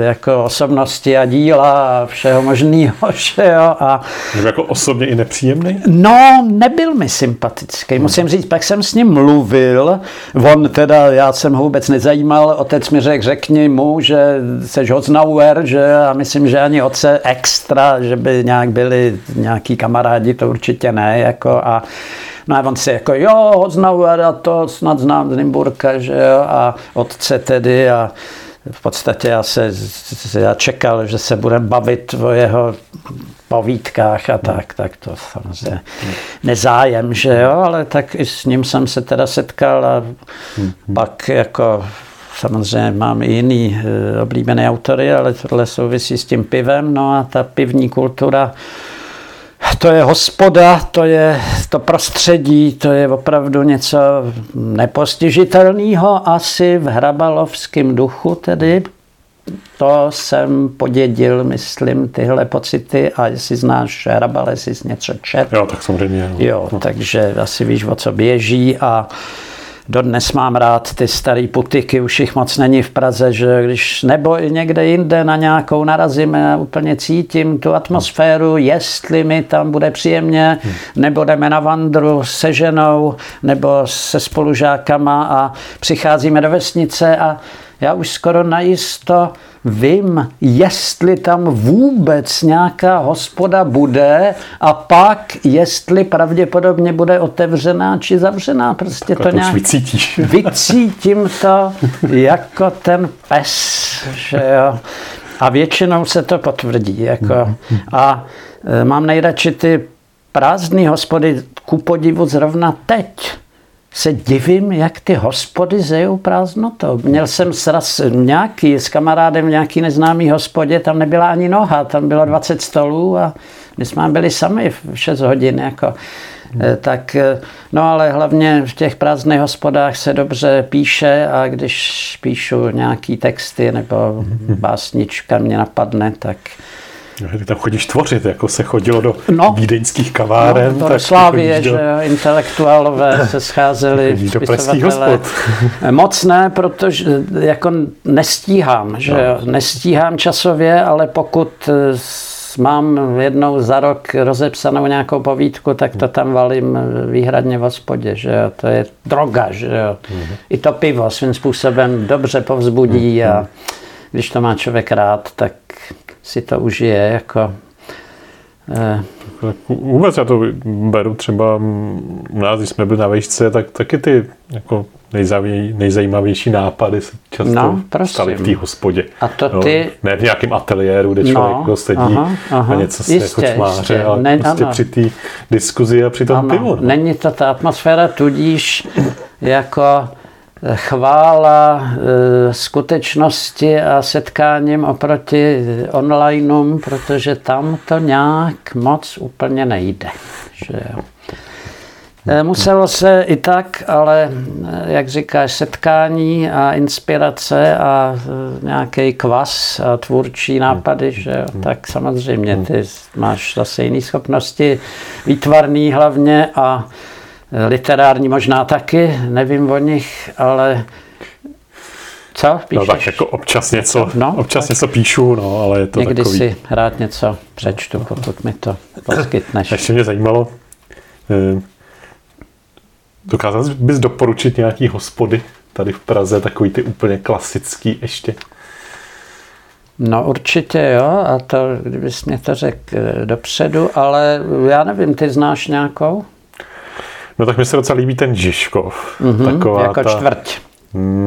jako osobnosti a díla a všeho možného, že jo, a Že jako osobně i nepříjemný? No, nebyl mi sympatický. Musím říct, pak jsem s ním mluvil. On teda, já jsem ho vůbec nezajímal. Otec mi řekl, řekni mu, že jsi Hoznauer, že a myslím, že ani otce extra, že by nějak byli nějaký kamarádi, to určitě ne. Jako a No a on si jako, jo, Hoznauer a to snad znám z Nymburka, že jo, a otce tedy a v podstatě já se já čekal, že se budeme bavit o jeho povídkách a tak, tak to samozřejmě nezájem, že jo, ale tak i s ním jsem se teda setkal a pak jako samozřejmě mám i jiný eh, oblíbené autory, ale tohle souvisí s tím pivem, no a ta pivní kultura To je hospoda, to je to prostředí, to je opravdu něco nepostižitelného asi v hrabalovském duchu tedy. To jsem podědil, myslím, tyhle pocity a jestli znáš Hrabal, jestli jsi něco čet. Jo, tak samozřejmě. Jo, jo takže asi víš, o co běží a Dodnes mám rád ty staré putiky, už jich moc není v Praze, že když nebo i někde jinde na nějakou narazíme a úplně cítím tu atmosféru, jestli mi tam bude příjemně, nebo jdeme na vandru se ženou, nebo se spolužákama a přicházíme do vesnice a já už skoro najisto vím, jestli tam vůbec nějaká hospoda bude a pak, jestli pravděpodobně bude otevřená či zavřená. Prostě to, to nějak... vycítíš. Vycítím to jako ten pes, že jo. A většinou se to potvrdí. Jako. A e, mám nejradši ty prázdné hospody, ku podivu zrovna teď se divím, jak ty hospody zejou prázdnotou. Měl jsem sraz nějaký s kamarádem v nějaký neznámý hospodě, tam nebyla ani noha, tam bylo 20 stolů a my jsme byli sami v 6 hodin. Jako. Hmm. Tak, eh, no ale hlavně v těch prázdných hospodách se dobře píše a když píšu nějaký texty nebo hmm. básnička mě napadne, tak tam chodíš tvořit, jako se chodilo do no, vídeňských kaváren. No, do Slávie, do... že intelektuálové se scházeli. do hospod. Moc ne, protože jako nestíhám, že no. nestíhám časově, ale pokud mám jednou za rok rozepsanou nějakou povídku, tak to tam valím výhradně v hospodě, že jo? to je droga, že jo. Mm-hmm. I to pivo svým způsobem dobře povzbudí mm-hmm. a když to má člověk rád, tak si to užije jako eh, Vůbec já to beru třeba u nás, když jsme byli na vejšce, tak taky ty jako nejzajímavější nápady se často no, staly v té hospodě. A to ty... No, ne v nějakém ateliéru, kde člověk no, sedí aha, aha, a něco si jistě, jako čmáře, ale ne, prostě ano. při té diskuzi a při tom ano, pivu. No. Není to ta atmosféra, tudíž jako chvála e, skutečnosti a setkáním oproti onlineům, protože tam to nějak moc úplně nejde. Že jo. E, muselo se i tak, ale e, jak říkáš, setkání a inspirace a nějaký kvas a tvůrčí nápady, že jo, tak samozřejmě ty máš zase jiné schopnosti, výtvarný hlavně a literární možná taky, nevím o nich, ale co píšeš? No tak jako občas něco, no, občas tak. něco píšu, no, ale je to Někdy takový... si rád něco přečtu, pokud mi to poskytneš. Ještě mě zajímalo, eh, dokázal bys doporučit nějaký hospody tady v Praze, takový ty úplně klasický ještě? No určitě jo, a to, kdybys mě to řekl eh, dopředu, ale já nevím, ty znáš nějakou? No tak mi se docela líbí ten Žižkov. Mm-hmm, taková jako ta, čtvrť.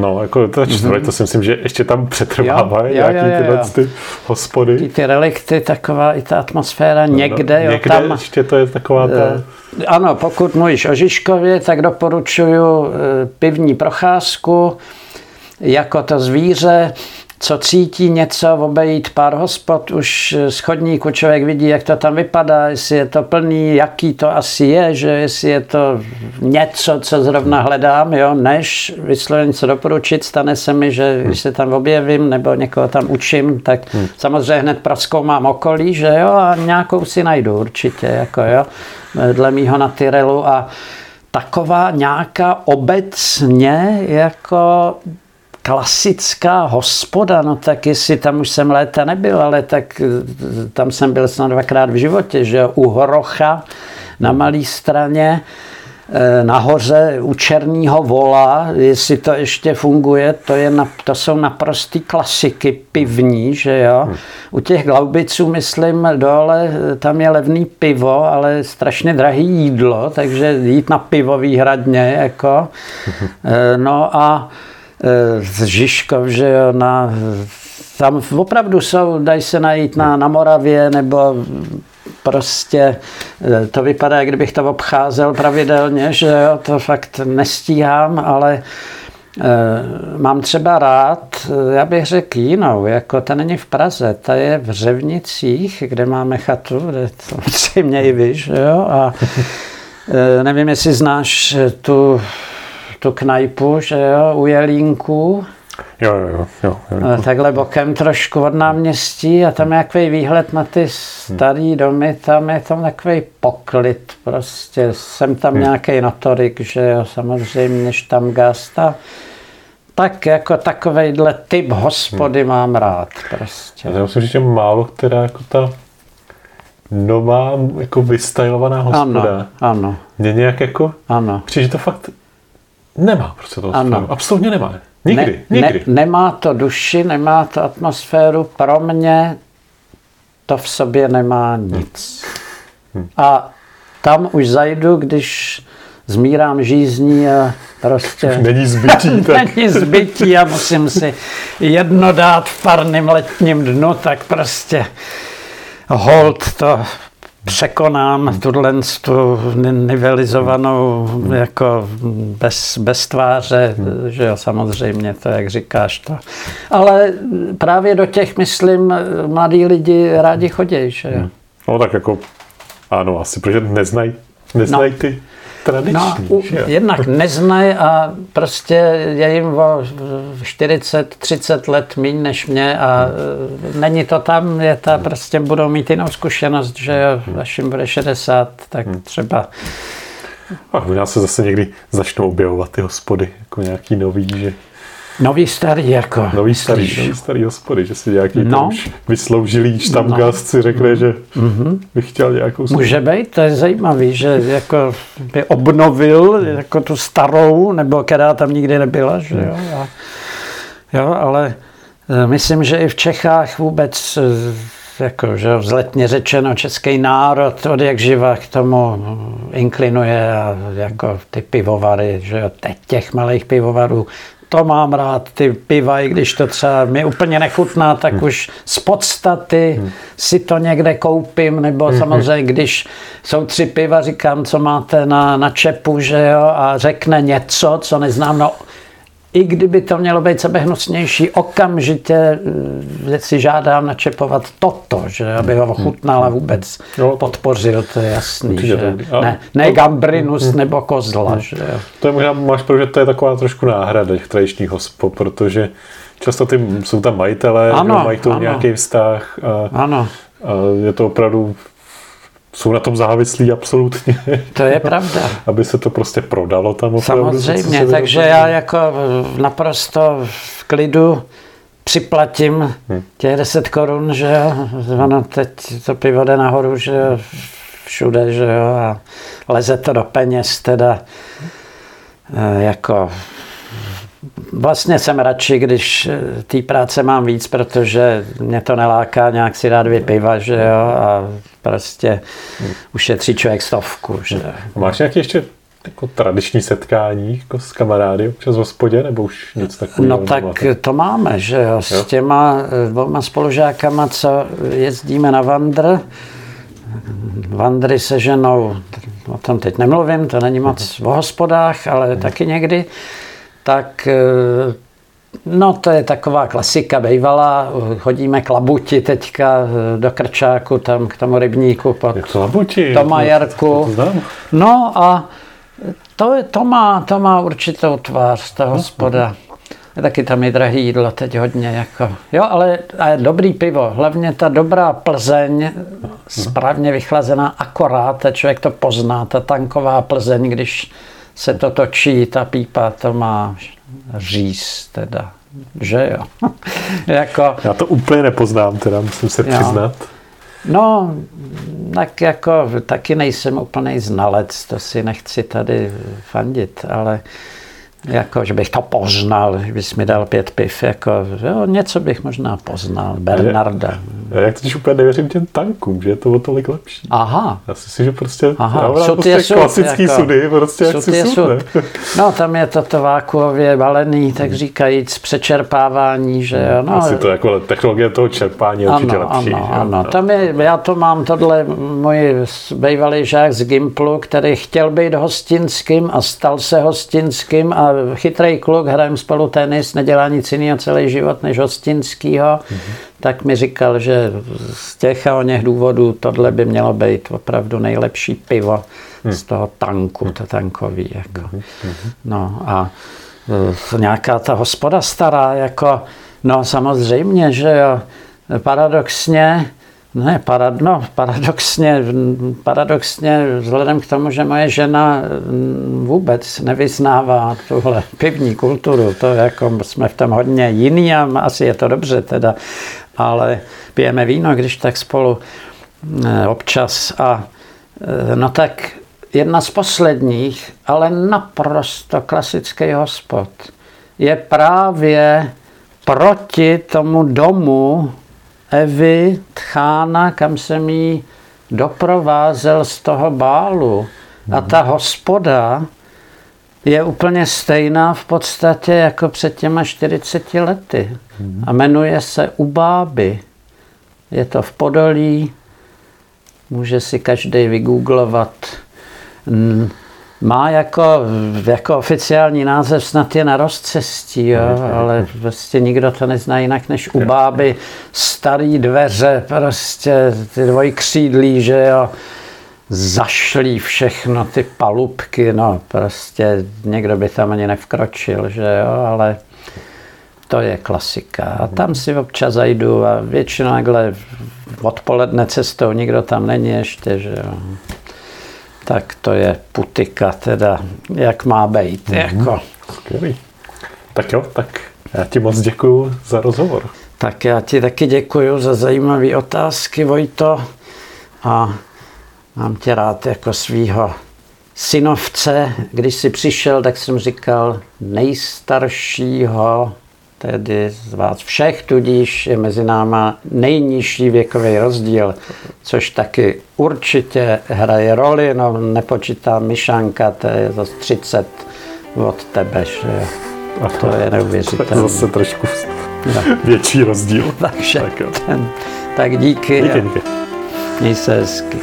No, jako ta čtvrť, mm-hmm. to si myslím, že ještě tam přetrvávají nějaký jo, jo, jo, tyhle ty hospody. Ty, ty relikty, taková i ta atmosféra no, někde. No, někde tam, ještě to je taková ta... Uh, ano, pokud mluvíš o Žižkově, tak doporučuju uh, pivní procházku jako to zvíře co cítí něco, obejít pár hospod, už z chodníku člověk vidí, jak to tam vypadá, jestli je to plný, jaký to asi je, že jestli je to něco, co zrovna hledám, jo, než vyslovit něco doporučit, stane se mi, že když se tam objevím nebo někoho tam učím, tak hmm. samozřejmě hned praskoumám okolí, že jo, a nějakou si najdu určitě, jako jo, dle mýho na Tyrelu a taková nějaká obecně jako klasická hospoda, no tak jestli tam už jsem léta nebyl, ale tak eh, tam jsem byl snad dvakrát v životě, že u Horocha na malé straně, eh, nahoře u Černého vola, jestli to ještě funguje, to, je na, to jsou naprostý klasiky pivní, že jo. Hmm. U těch glaubiců, myslím, dole, eh, tam je levný pivo, ale strašně drahý jídlo, takže jít na pivo výhradně, jako. No a z Žižkov, že jo, na, tam opravdu jsou, dají se najít na, na Moravě nebo prostě e, to vypadá, jak kdybych to obcházel pravidelně, že jo, to fakt nestíhám, ale mám třeba rád, já bych řekl jinou, jako ta není v Praze, ta je v Řevnicích, kde máme chatu, kde samozřejmě i vy, že jo, a nevím, jestli znáš tu, tu knajpu, že jo, u Jelínku, Jo, jo, jo. jo, jo. Takhle bokem trošku od náměstí a tam je takový výhled na ty starý domy, tam je tam takový poklid prostě. Jsem tam hmm. nějaký notorik, že jo, samozřejmě štamgast tak jako takovejhle typ hospody hmm. mám rád prostě. Já musím říct, že málo která jako ta nová, jako vystylovaná hospoda. Ano, ano. Mě nějak jako, ano. přijde, to fakt nemá prostě to ano. Absolutně nemá. Nikdy, ne, nikdy. Ne, nemá to duši, nemá to atmosféru. Pro mě to v sobě nemá nic. Hmm. A tam už zajdu, když zmírám žízní a prostě... Není zbytí. Tak. není zbytí a musím si jedno dát v parným letním dnu, tak prostě hold to překonám tuhle tu nivelizovanou jako bez, bez tváře, hmm. že jo, samozřejmě, to jak říkáš to. Ale právě do těch, myslím, mladí lidi rádi chodí, že jo. Hmm. No tak jako, ano, asi, protože neznají neznaj no. ty tradiční. No, jednak neznají a prostě je jim o 40, 30 let méně než mě a hmm. není to tam, je ta prostě budou mít jinou zkušenost, že až jim bude 60, tak hmm. třeba a možná se zase někdy začnou objevovat ty hospody, jako nějaký nový, že Nový starý jako. Nový starý, nový starý hospody, že si nějaký no. už vysloužilý štamgast no. si řekne, že mm-hmm. bych chtěl nějakou službu. Může být, to je zajímavý, že jako by obnovil jako tu starou, nebo která tam nikdy nebyla, že jo. A, jo, ale e, myslím, že i v Čechách vůbec e, jako, že vzletně řečeno, český národ od jak živa k tomu inklinuje a jako ty pivovary, že jo, teď těch malých pivovarů to mám rád, ty piva, i když to třeba mi úplně nechutná, tak hmm. už z podstaty hmm. si to někde koupím, nebo hmm. samozřejmě, když jsou tři piva, říkám, co máte na, na čepu, že jo, a řekne něco, co neznám, no i kdyby to mělo být sebehnusnější, okamžitě eh, si žádám načepovat toto, že aby ho ochutnal a vůbec jo. podpořil, to je jasný. že ne, ne gambrinus hmm. nebo kozla. Že To je možná, máš pravdu, že to je taková trošku náhrada těch tradičních hospod, protože často ty, jsou tam majitelé, ano, mají to nějaký vztah a, ano. a je to opravdu jsou na tom závislí absolutně. To je pravda. Aby se to prostě prodalo tam opravdu. Samozřejmě, takže já jako naprosto v klidu připlatím hmm. těch 10 korun, že jo, ono teď to pivo jde nahoru, že jo, všude, že jo, a leze to do peněz, teda eh, jako Vlastně jsem radši, když eh, té práce mám víc, protože mě to neláká nějak si dát dvě piva, že jo, a prostě ušetří člověk stovku, že A máš nějaké ještě jako tradiční setkání jako s kamarády občas v hospodě, nebo už nic takového? No tak to máme, že jo, s jo? těma eh, dvoma spolužákama, co jezdíme na Vandr, Vandry se ženou, o tom teď nemluvím, to není moc o hospodách, ale taky někdy tak eh, No to je taková klasika bejvala, chodíme k Labuti teďka eh, do Krčáku, tam k tomu rybníku pod Labuti, Toma Jarku. No a to, to, má, to má určitou tvář, ta hospoda. Taky tam je drahý jídlo teď hodně. Jako. Jo, ale a dobrý pivo. Hlavně ta dobrá Plzeň, správně vychlazená, akorát, a člověk to pozná, ta tanková Plzeň, když se to točí, ta pípa to má říz teda, že jo. jako, Já to úplně nepoznám, teda musím se jo. přiznat. No, tak jako taky nejsem úplný znalec, to si nechci tady fandit, ale jako, že bych to poznal, bys mi dal pět piv, jako, jo, něco bych možná poznal, Bernarda. Já, já totiž úplně nevěřím těm tankům, že je to o tolik lepší. Aha. Já si myslím, že prostě, Aha. já prostě sud, klasický jako, sudy, prostě jak si sud, sud No, tam je to vákuově balený, tak říkajíc, přečerpávání, že jo. No, Asi to jako technologie toho čerpání je určitě lepší. Ano, ano, ano. Tam je, já to mám, tohle můj bývalý žák z Gimplu, který chtěl být hostinským a stal se hostinským a chytrý kluk, hrajeme spolu tenis, nedělá nic jiného celý život než hostinskýho, mm-hmm. tak mi říkal, že z těch a o něch důvodů tohle by mělo být opravdu nejlepší pivo mm. z toho tanku, to tankový. Jako. Mm-hmm. No a e, nějaká ta hospoda stará, jako, no samozřejmě, že jo, paradoxně, ne, parad, no, paradoxně, paradoxně, vzhledem k tomu, že moje žena mm, vůbec nevyznává tuhle pivní kulturu, to jako jsme v tom hodně jiný a asi je to dobře teda, ale pijeme víno, když tak spolu eh, občas a eh, no tak jedna z posledních, ale naprosto klasický hospod je právě proti tomu domu, Evy Tchána, kam jsem jí doprovázel z toho bálu. A ta hospoda je úplně stejná v podstatě jako před těma 40 lety. A jmenuje se Ubáby. Je to v Podolí, může si každý vygooglovat má jako, jako oficiální název snad je na rozcestí, jo, ale prostě nikdo to nezná jinak než u báby. Starý dveře, prostě ty dvojkřídlí, že jo, zašlí všechno, ty palubky, no prostě někdo by tam ani nevkročil, že jo, ale to je klasika. A tam si občas zajdu a většinou takhle odpoledne cestou nikdo tam není ještě, že jo tak to je putika teda, jak má být. Mm-hmm. Jako. Skvělý. Tak jo, tak já ti moc děkuju za rozhovor. Tak já ti taky děkuju za zajímavé otázky, Vojto. A mám tě rád jako svýho synovce. Když jsi přišel, tak jsem říkal nejstaršího tedy z vás všech, tudíž je mezi náma nejnižší věkový rozdíl, což taky určitě hraje roli, no nepočítá Myšanka, to je zase 30 od tebe, že A to je neuvěřitelné. To je zase trošku no. větší rozdíl. Takže tak, ten, tak díky. Díky, díky. Měj se hezky.